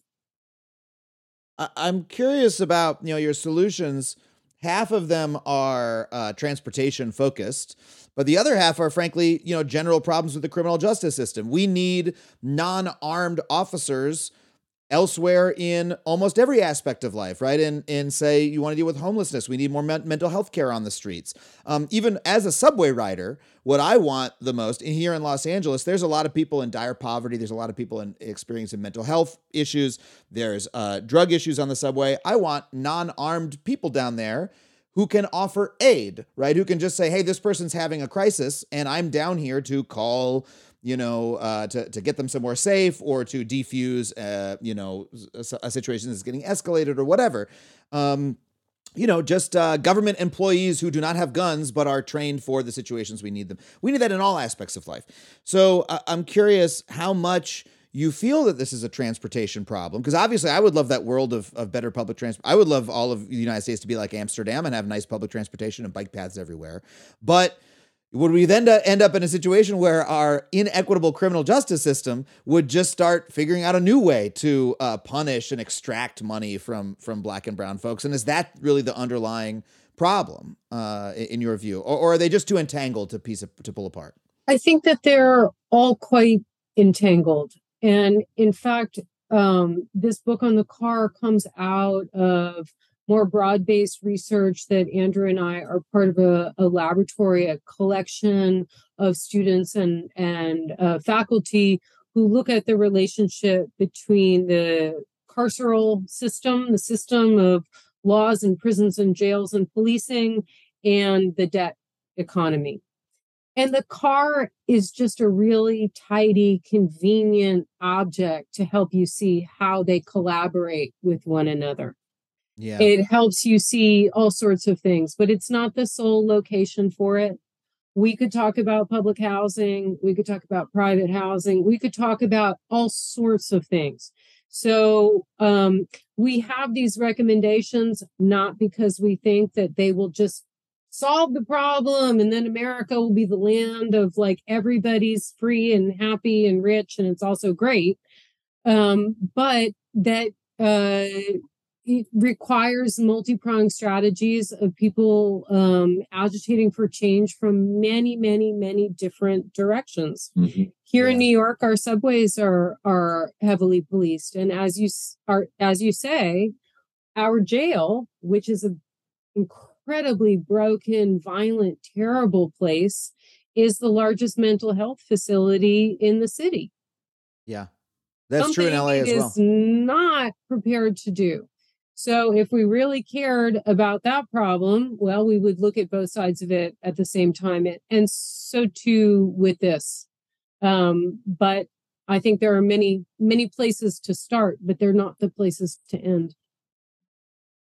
I'm curious about you know your solutions. Half of them are uh, transportation focused, but the other half are frankly you know general problems with the criminal justice system. We need non-armed officers elsewhere in almost every aspect of life, right? In in say you want to deal with homelessness, we need more me- mental health care on the streets. Um, even as a subway rider, what I want the most in here in Los Angeles, there's a lot of people in dire poverty. There's a lot of people in experiencing mental health issues. There's uh, drug issues on the subway. I want non-armed people down there who can offer aid, right? Who can just say, "Hey, this person's having a crisis, and I'm down here to call." You know, uh, to, to get them somewhere safe or to defuse, uh, you know, a, a situation that's getting escalated or whatever. Um, you know, just uh, government employees who do not have guns but are trained for the situations we need them. We need that in all aspects of life. So uh, I'm curious how much you feel that this is a transportation problem because obviously I would love that world of, of better public transport. I would love all of the United States to be like Amsterdam and have nice public transportation and bike paths everywhere. But would we then end up in a situation where our inequitable criminal justice system would just start figuring out a new way to uh, punish and extract money from from black and brown folks? And is that really the underlying problem uh, in your view, or, or, are they just too entangled to piece of, to pull apart? I think that they're all quite entangled, and in fact, um, this book on the car comes out of more broad-based research that Andrew and I are part of a, a laboratory, a collection of students and and uh, faculty who look at the relationship between the carceral system, the system of laws and prisons and jails and policing, and the debt economy. And the car is just a really tidy, convenient object to help you see how they collaborate with one another. Yeah. It helps you see all sorts of things, but it's not the sole location for it. We could talk about public housing, we could talk about private housing, we could talk about all sorts of things. So um, we have these recommendations not because we think that they will just solve the problem and then America will be the land of like everybody's free and happy and rich and it's also great. Um, but that uh, it requires multi-pronged strategies of people um, agitating for change from many, many, many different directions. Mm-hmm. Here Yeah. in New York, our subways are are heavily policed, and as you are as you say, our jail, which is an incredibly broken, violent, terrible place, is the largest mental health facility in the city. Yeah. That's true in LA as well. is not prepared to do. So if we really cared about that problem, well, we would look at both sides of it at the same time. And- so too with this. Um, but I think there are many, many places to start, but they're not the places to end.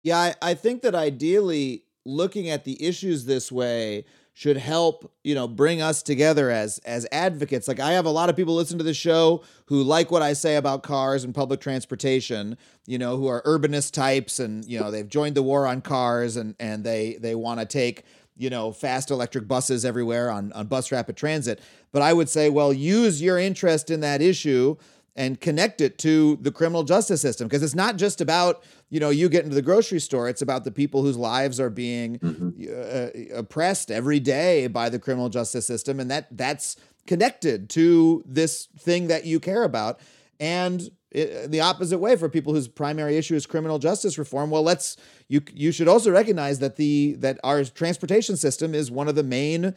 Yeah, I, I think that ideally looking at the issues this way should help, you know, bring us together as as advocates. Like I have a lot of people listen to the show who like what I say about cars and public transportation, you know, who are urbanist types and, you know, they've joined the war on cars and and they they want to take you know, fast electric buses everywhere on, on bus rapid transit. But I would say, well, use your interest in that issue and connect it to the criminal justice system. Because it's not just about you know you get into the grocery store it's about the people whose lives are being uh, oppressed every day by the criminal justice system and that that's connected to this thing that you care about. And the opposite way for people whose primary issue is criminal justice reform. Well let's you you should also recognize that the that our transportation system is one of the main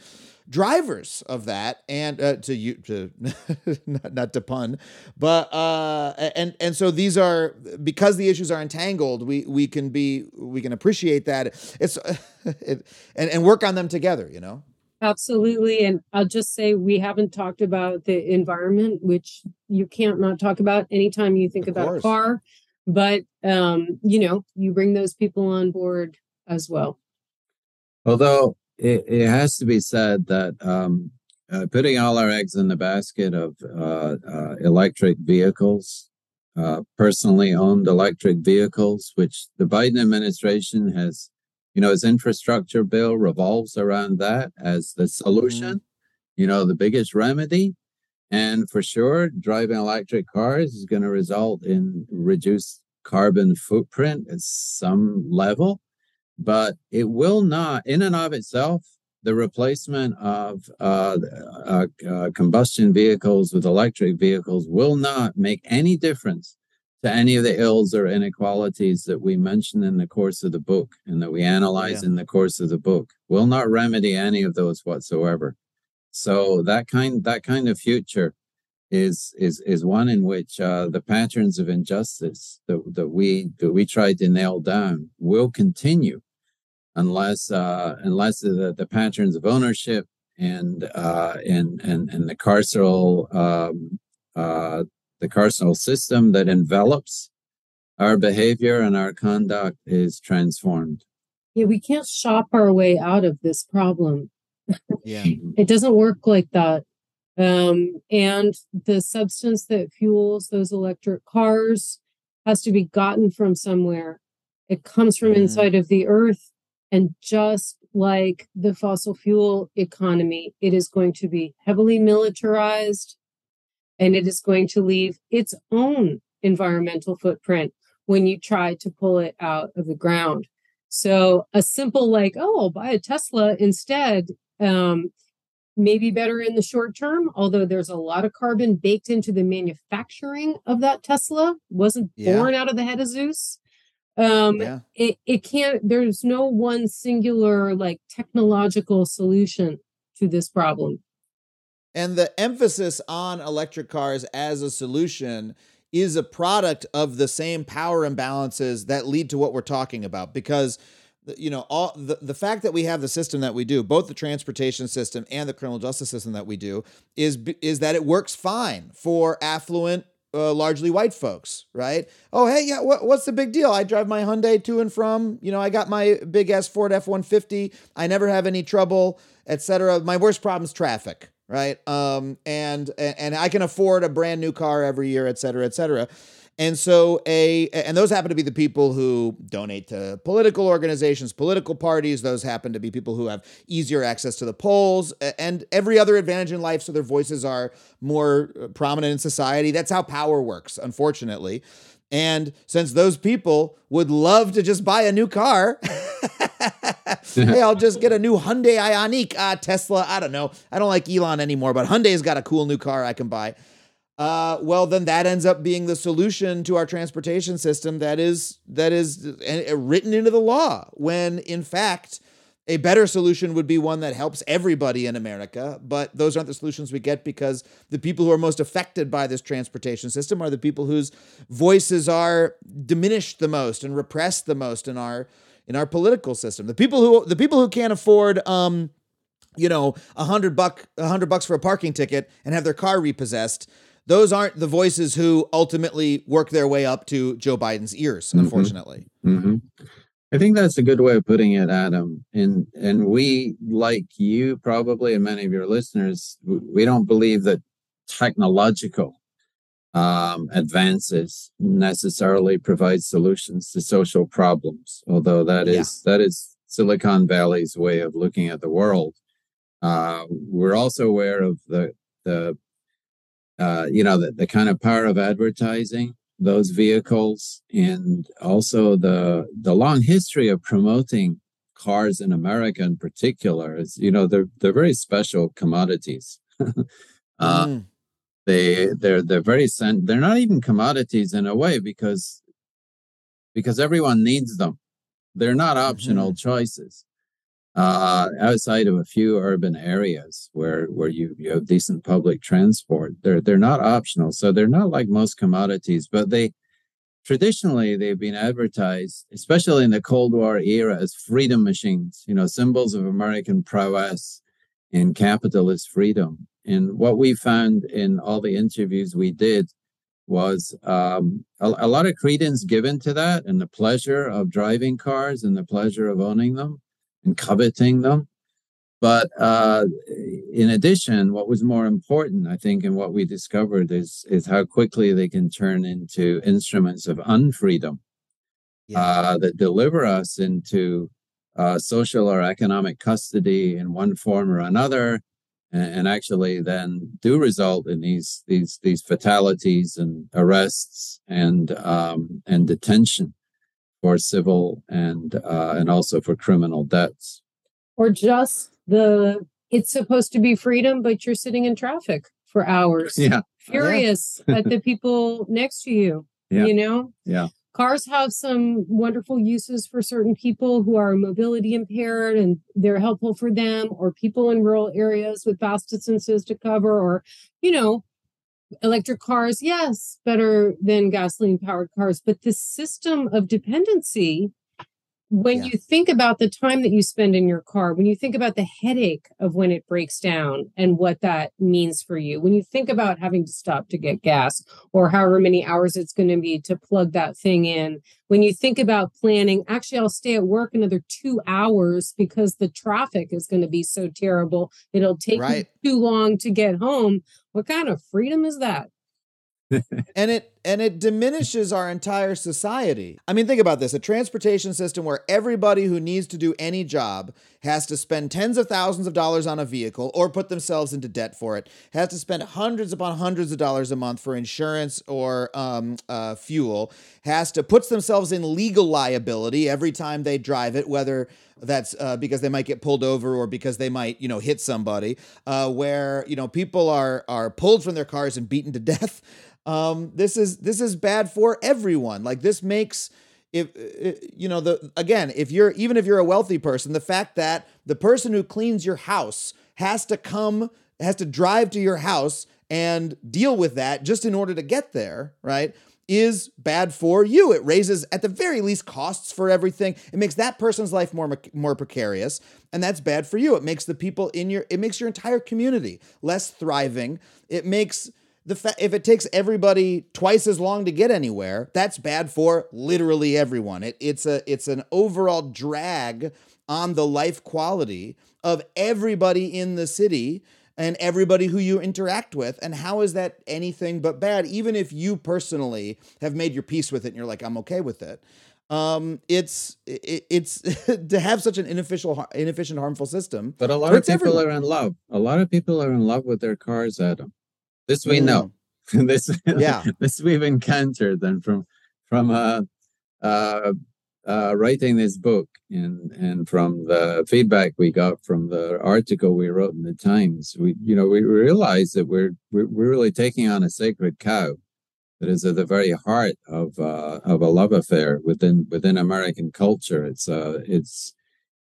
drivers of that. And uh, to you to not, not to pun but uh and and so these are because the issues are entangled we we can be we can appreciate that. It's it, and and work on them together you know Absolutely. And I'll just say we haven't talked about the environment, which you can't not talk about anytime you think Of about course. a car. But um, you know, you bring those people on board as well. Although it, it has to be said that um, uh, putting all our eggs in the basket of uh, uh, electric vehicles, uh, personally owned electric vehicles, which the Biden administration has, you know, its infrastructure bill revolves around that as the solution, you know, the biggest remedy. And for sure, driving electric cars is going to result in reduced carbon footprint at some level but it will not, in and of itself, the replacement of uh, uh, uh, combustion vehicles with electric vehicles will not make any difference to any of the ills or inequalities that we mention in the course of the book and that we analyze Yeah. in the course of the book. Will not remedy any of those whatsoever. So that kind that kind of future is is is one in which uh, the patterns of injustice that, that we that we tried to nail down will continue unless uh, unless the, the patterns of ownership and uh, and and and the carceral um, uh, the carceral system that envelops our behavior and our conduct is transformed. Yeah, we can't shop our way out of this problem. Yeah. It doesn't work like that. Um, and the substance that fuels those electric cars has to be gotten from somewhere. It comes from Mhm. inside of the earth. And just like the fossil fuel economy, it is going to be heavily militarized and it is going to leave its own environmental footprint when you try to pull it out of the ground. So a simple like, oh, I'll buy a Tesla instead, um, may be better in the short term, although there's a lot of carbon baked into the manufacturing of that Tesla, wasn't Yeah. born out of the head of Zeus. Um, Yeah. it, it can't, there's no one singular like technological solution to this problem. And the emphasis on electric cars as a solution is a product of the same power imbalances that lead to what we're talking about. Because you know all the, the fact that we have the system that we do both the transportation system and the criminal justice system that we do is is that it works fine for affluent uh, largely white folks right? Oh hey yeah what, what's the big deal? I drive my hyundai to and from you know i got my big s ford f-150 i never have any trouble etc my worst problem is traffic right um and and i can afford a brand new car every year et cetera et cetera and so a and those happen to be the people who donate to political organizations, political parties. Those happen to be people who have easier access to the polls and every other advantage in life so their voices are more uh, prominent in society. That's how power works, unfortunately. And since those people would love to just buy a new car, hey, I'll just get a new Hyundai Ioniq, uh, Tesla. I don't know. I don't like Elon anymore, but Hyundai's got a cool new car I can buy uh, well, then that ends up being the solution to our transportation system that is that is uh, written into the law. When in fact, a better solution would be one that helps everybody in America. But those aren't the solutions we get because the people who are most affected by this transportation system are the people whose voices are diminished the most and repressed the most in our in our political system. The people who the people who can't afford. Um, you know, a hundred buck, a hundred bucks for a parking ticket and have their car repossessed those aren't the voices who ultimately work their way up to Joe Biden's ears, Mhm. unfortunately. hmm I think that's a good way of putting it, Adam. And and we, like you, probably, and many of your listeners, we don't believe that technological um, advances necessarily provide solutions to social problems. Although that Yeah. is that is Silicon Valley's way of looking at the world. Uh, we're also aware of the the uh, you know the, the kind of power of advertising those vehicles and also the the long history of promoting cars in America in particular is you know they're they're very special commodities. uh, Mm. They they're they're very sen- they're not even commodities in a way because because everyone needs them. They're not optional choices uh, outside of a few urban areas where where you, you have decent public transport. They're they're not optional, so they're not like most commodities, but they traditionally they've been advertised, especially in the Cold War era, as freedom machines. You know, symbols of American prowess in capitalist freedom. And what we found in all the interviews we did was um, a, a lot of credence given to that and the pleasure of driving cars and the pleasure of owning them and coveting them. But uh, in addition, what was more important, I think, and what we discovered is is how quickly they can turn into instruments of unfreedom Yeah. uh, that deliver us into uh, social or economic custody in one form or another, and, and actually then do result in these these these fatalities and arrests and um, and detention for civil and uh, and also for criminal debts. Or just the it's supposed to be freedom, but you're sitting in traffic for hours. Yeah, Furious at the people next to you. Yeah. You know? Yeah. Cars have some wonderful uses for certain people who are mobility impaired and they're helpful for them, or people in rural areas with vast distances to cover, or, you know, electric cars, yes, better than gasoline powered cars. But the system of dependency when Yeah. you think about the time that you spend in your car, when you think about the headache of when it breaks down and what that means for you, when you think about having to stop to get gas or however many hours it's going to be to plug that thing in, when you think about planning, actually, I'll stay at work another two hours because the traffic is going to be so terrible. It'll take Right. me too long to get home. What kind of freedom is that? And it and it diminishes our entire society. I mean, think about this: a transportation system where everybody who needs to do any job has to spend tens of thousands of dollars on a vehicle or put themselves into debt for it, has to spend hundreds upon hundreds of dollars a month for insurance or um, uh, fuel, has to puts themselves in legal liability every time they drive it, whether that's uh, because they might get pulled over or because they might you know hit somebody uh, where you know people are are pulled from their cars and beaten to death. Um, this is this is bad for everyone. Like this makes if uh, you know the again if you're even if you're a wealthy person the fact that the person who cleans your house has to come has to drive to your house and deal with that just in order to get there right is bad for you. It raises, at the very least, costs for everything. It makes that person's life more more precarious, and that's bad for you. It makes the people in your it makes your entire community less thriving. It makes the fa- if it takes everybody twice as long to get anywhere, that's bad for literally everyone. It, it's a it's an overall drag on the life quality of everybody in the city and everybody who you interact with. And how is that anything but bad? Even if you personally have made your peace with it and you're like, I'm okay with it. Um, it's it, it's to have such an inefficient, inefficient, harmful system. But a lot of people everyone. are in love. A lot of people are in love with their cars, Adam. This we know. this Mm. Yeah. this we've encountered and from from uh uh uh writing this book and and from the feedback we got from the article we wrote in the times we you know we realized that we're we're, we're really taking on a sacred cow that is at the very heart of uh of a love affair within within american culture it's uh it's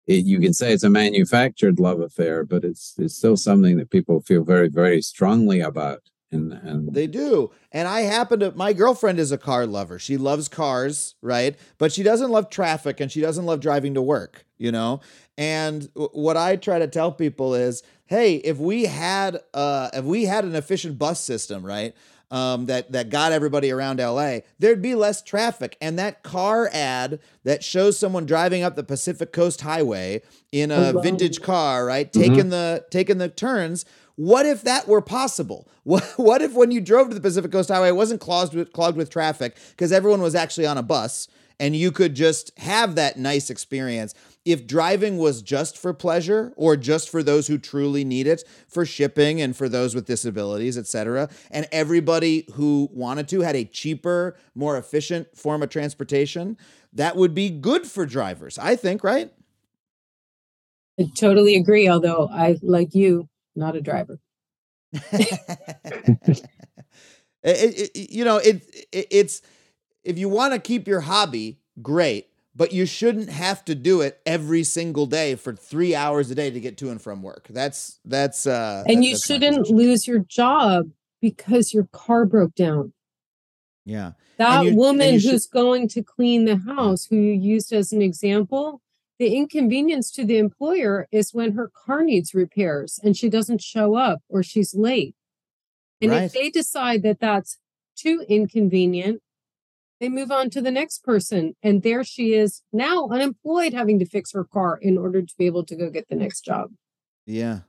it, you can say it's a manufactured love affair but it's it's still something that people feel very very strongly about and and They do. And I happen to, my girlfriend is a car lover. She loves cars, right? But she doesn't love traffic and she doesn't love driving to work, you know? And w- what I try to tell people is, hey, if we had, uh, if we had an efficient bus system, right? Um, that that got everybody around LA, there'd be less traffic. And that car ad that shows someone driving up the Pacific Coast Highway in a vintage car, right, taking the taking the turns, what if that were possible? What, what if when you drove to the Pacific Coast Highway, it wasn't clogged with, clogged with traffic because everyone was actually on a bus and you could just have that nice experience? If driving was just for pleasure or just for those who truly need it, for shipping and for those with disabilities, et cetera, and everybody who wanted to had a cheaper, more efficient form of transportation, that would be good for drivers, I think, right? I totally agree. Although I, like you, not a driver. It- it- you know, it, it it's if you want to keep your hobby, great, but you shouldn't have to do it every single day for three hours a day to get to and from work. That's that's uh, and that- you shouldn't lose your job because your car broke down. Yeah, That you- woman you should- who's going to clean the house, who you used as an example, the inconvenience to the employer is when her car needs repairs and she doesn't show up or she's late. And Right. if they decide that that's too inconvenient, they move on to the next person. And there she is now unemployed, having to fix her car in order to be able to go get the next job. yeah,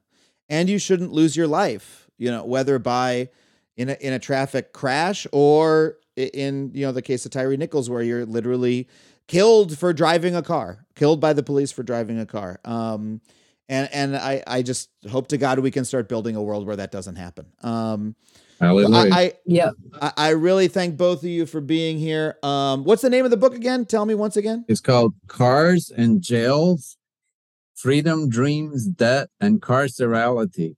and you shouldn't lose your life. You know, whether by in a in a traffic crash or in you know the case of Tyre Nichols, where you're literally killed for driving a car, killed by the police for driving a car. Um, and and I I just hope to God we can start building a world where that doesn't happen. Um, Hallelujah. I, Yeah. I I really thank both of you for being here. Um, what's the name of the book again? Tell me once again. It's called Cars and Jails, Freedom, Dreams, Debt, and Carcerality.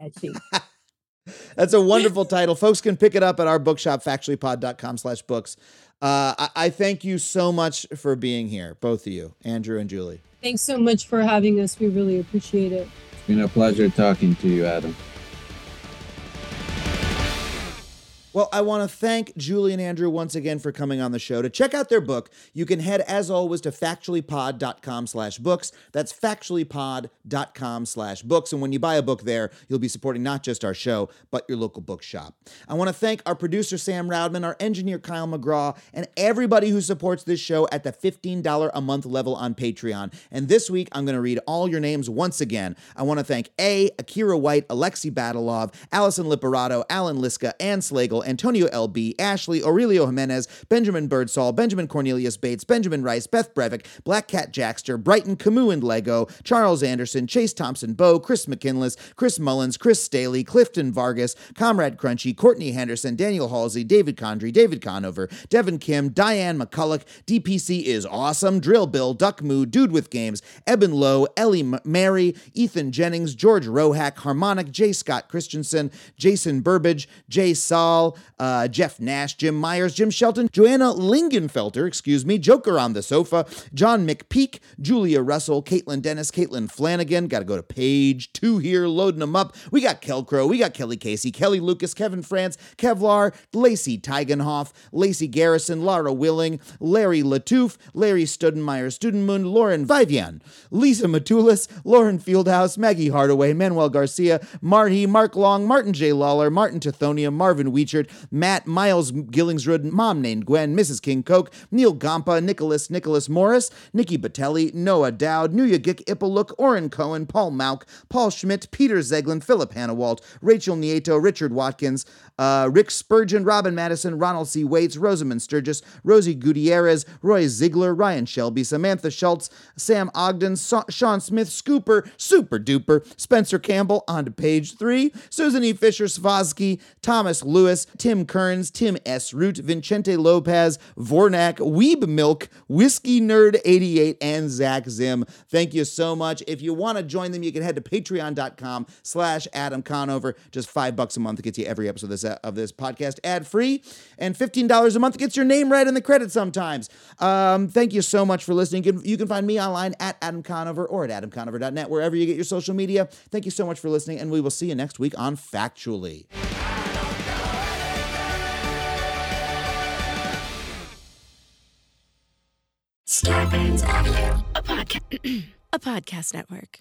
Catchy. That's a wonderful title. Folks can pick it up at our bookshop, factuallypod.com slash books. Uh, I, I thank you so much for being here, both of you, Andrew and Julie. Thanks so much for having us. We really appreciate it. It's been a pleasure talking to you, Adam. Well, I want to thank Julie and Andrew once again for coming on the show. To check out their book, you can head, as always, to factuallypod.com slash books. That's factuallypod.com slash books. And when you buy a book there, you'll be supporting not just our show, but your local bookshop. I want to thank our producer, Sam Roudman, our engineer, Kyle McGraw, and everybody who supports this show at the $15 a month level on Patreon. And this week, I'm going to read all your names once again. I want to thank A, Akira White, Alexi Batalov, Allison Liperato, Alan Liska, Ann Slagle, Antonio LB, Ashley, Aurelio Jimenez, Benjamin Birdsall, Benjamin Cornelius Bates, Benjamin Rice, Beth Brevik, Black Cat Jackster, Brighton Camus and Lego, Charles Anderson, Chase Thompson Bow, Chris McKinless, Chris Mullins, Chris Staley, Clifton Vargas, Comrade Crunchy, Courtney Henderson, Daniel Halsey, David Condry, David Conover, Devin Kim, Diane McCulloch, DPC is awesome, Drill Bill, Duck Moo, Dude with Games, Eben Lowe, Ellie M- Mary, Ethan Jennings, George Rohack, Harmonic, J. Scott Christensen, Jason Burbage, Jay Saul, uh, Jeff Nash, Jim Myers, Jim Shelton, Joanna Lingenfelter, excuse me, Joker on the sofa, John McPeak, Julia Russell, Caitlin Dennis, Caitlin Flanagan. Got to go to page two here, loading them up. We got Kel Crow, we got Kelly Casey, Kelly Lucas, Kevin France, Kevlar, Lacey Tigenhoff, Lacey Garrison, Lara Willing, Larry Latouf, Larry Studenmeyer, Studenmund, Lauren Vivian, Lisa Matulis, Lauren Fieldhouse, Maggie Hardaway, Manuel Garcia, Marty, Mark Long, Martin J. Lawler, Martin Tithonia, Marvin Weechert, Matt, Miles Gillingsrud, Mom named Gwen, Mrs. King Coke, Neil Gampa, Nicholas, Nicholas Morris, Nikki Batelli, Noah Dowd, Nuya Gik Ippaluk, Oren Cohen, Paul Mauk, Paul Schmidt, Peter Zeglin, Philip Hannawalt, Rachel Nieto, Richard Watkins, uh, Rick Spurgeon, Robin Madison, Ronald C. Waits, Rosamund Sturgis, Rosie Gutierrez, Roy Ziegler, Ryan Shelby, Samantha Schultz, Sam Ogden, Sa- Sean Smith, Scooper, Super Duper, Spencer Campbell, on to page three, Susan E. Fisher, Svosky, Thomas Lewis, Tim Kearns, Tim S. Root, Vincente Lopez, Vornak, Weeb Milk, Whiskey Nerd 88, and Zach Zim. Thank you so much. If you want to join them, you can head to patreon.com slash Adam Conover. Just five bucks a month gets you every episode of this, of this podcast ad free, and $15 a month gets your name right in the credits sometimes. Um, thank you so much for listening. You can, you can find me online at Adam Conover or at adamconover.net, wherever you get your social media. Thank you so much for listening, and we will see you next week on Factually. Audio, a podcast, a podcast network.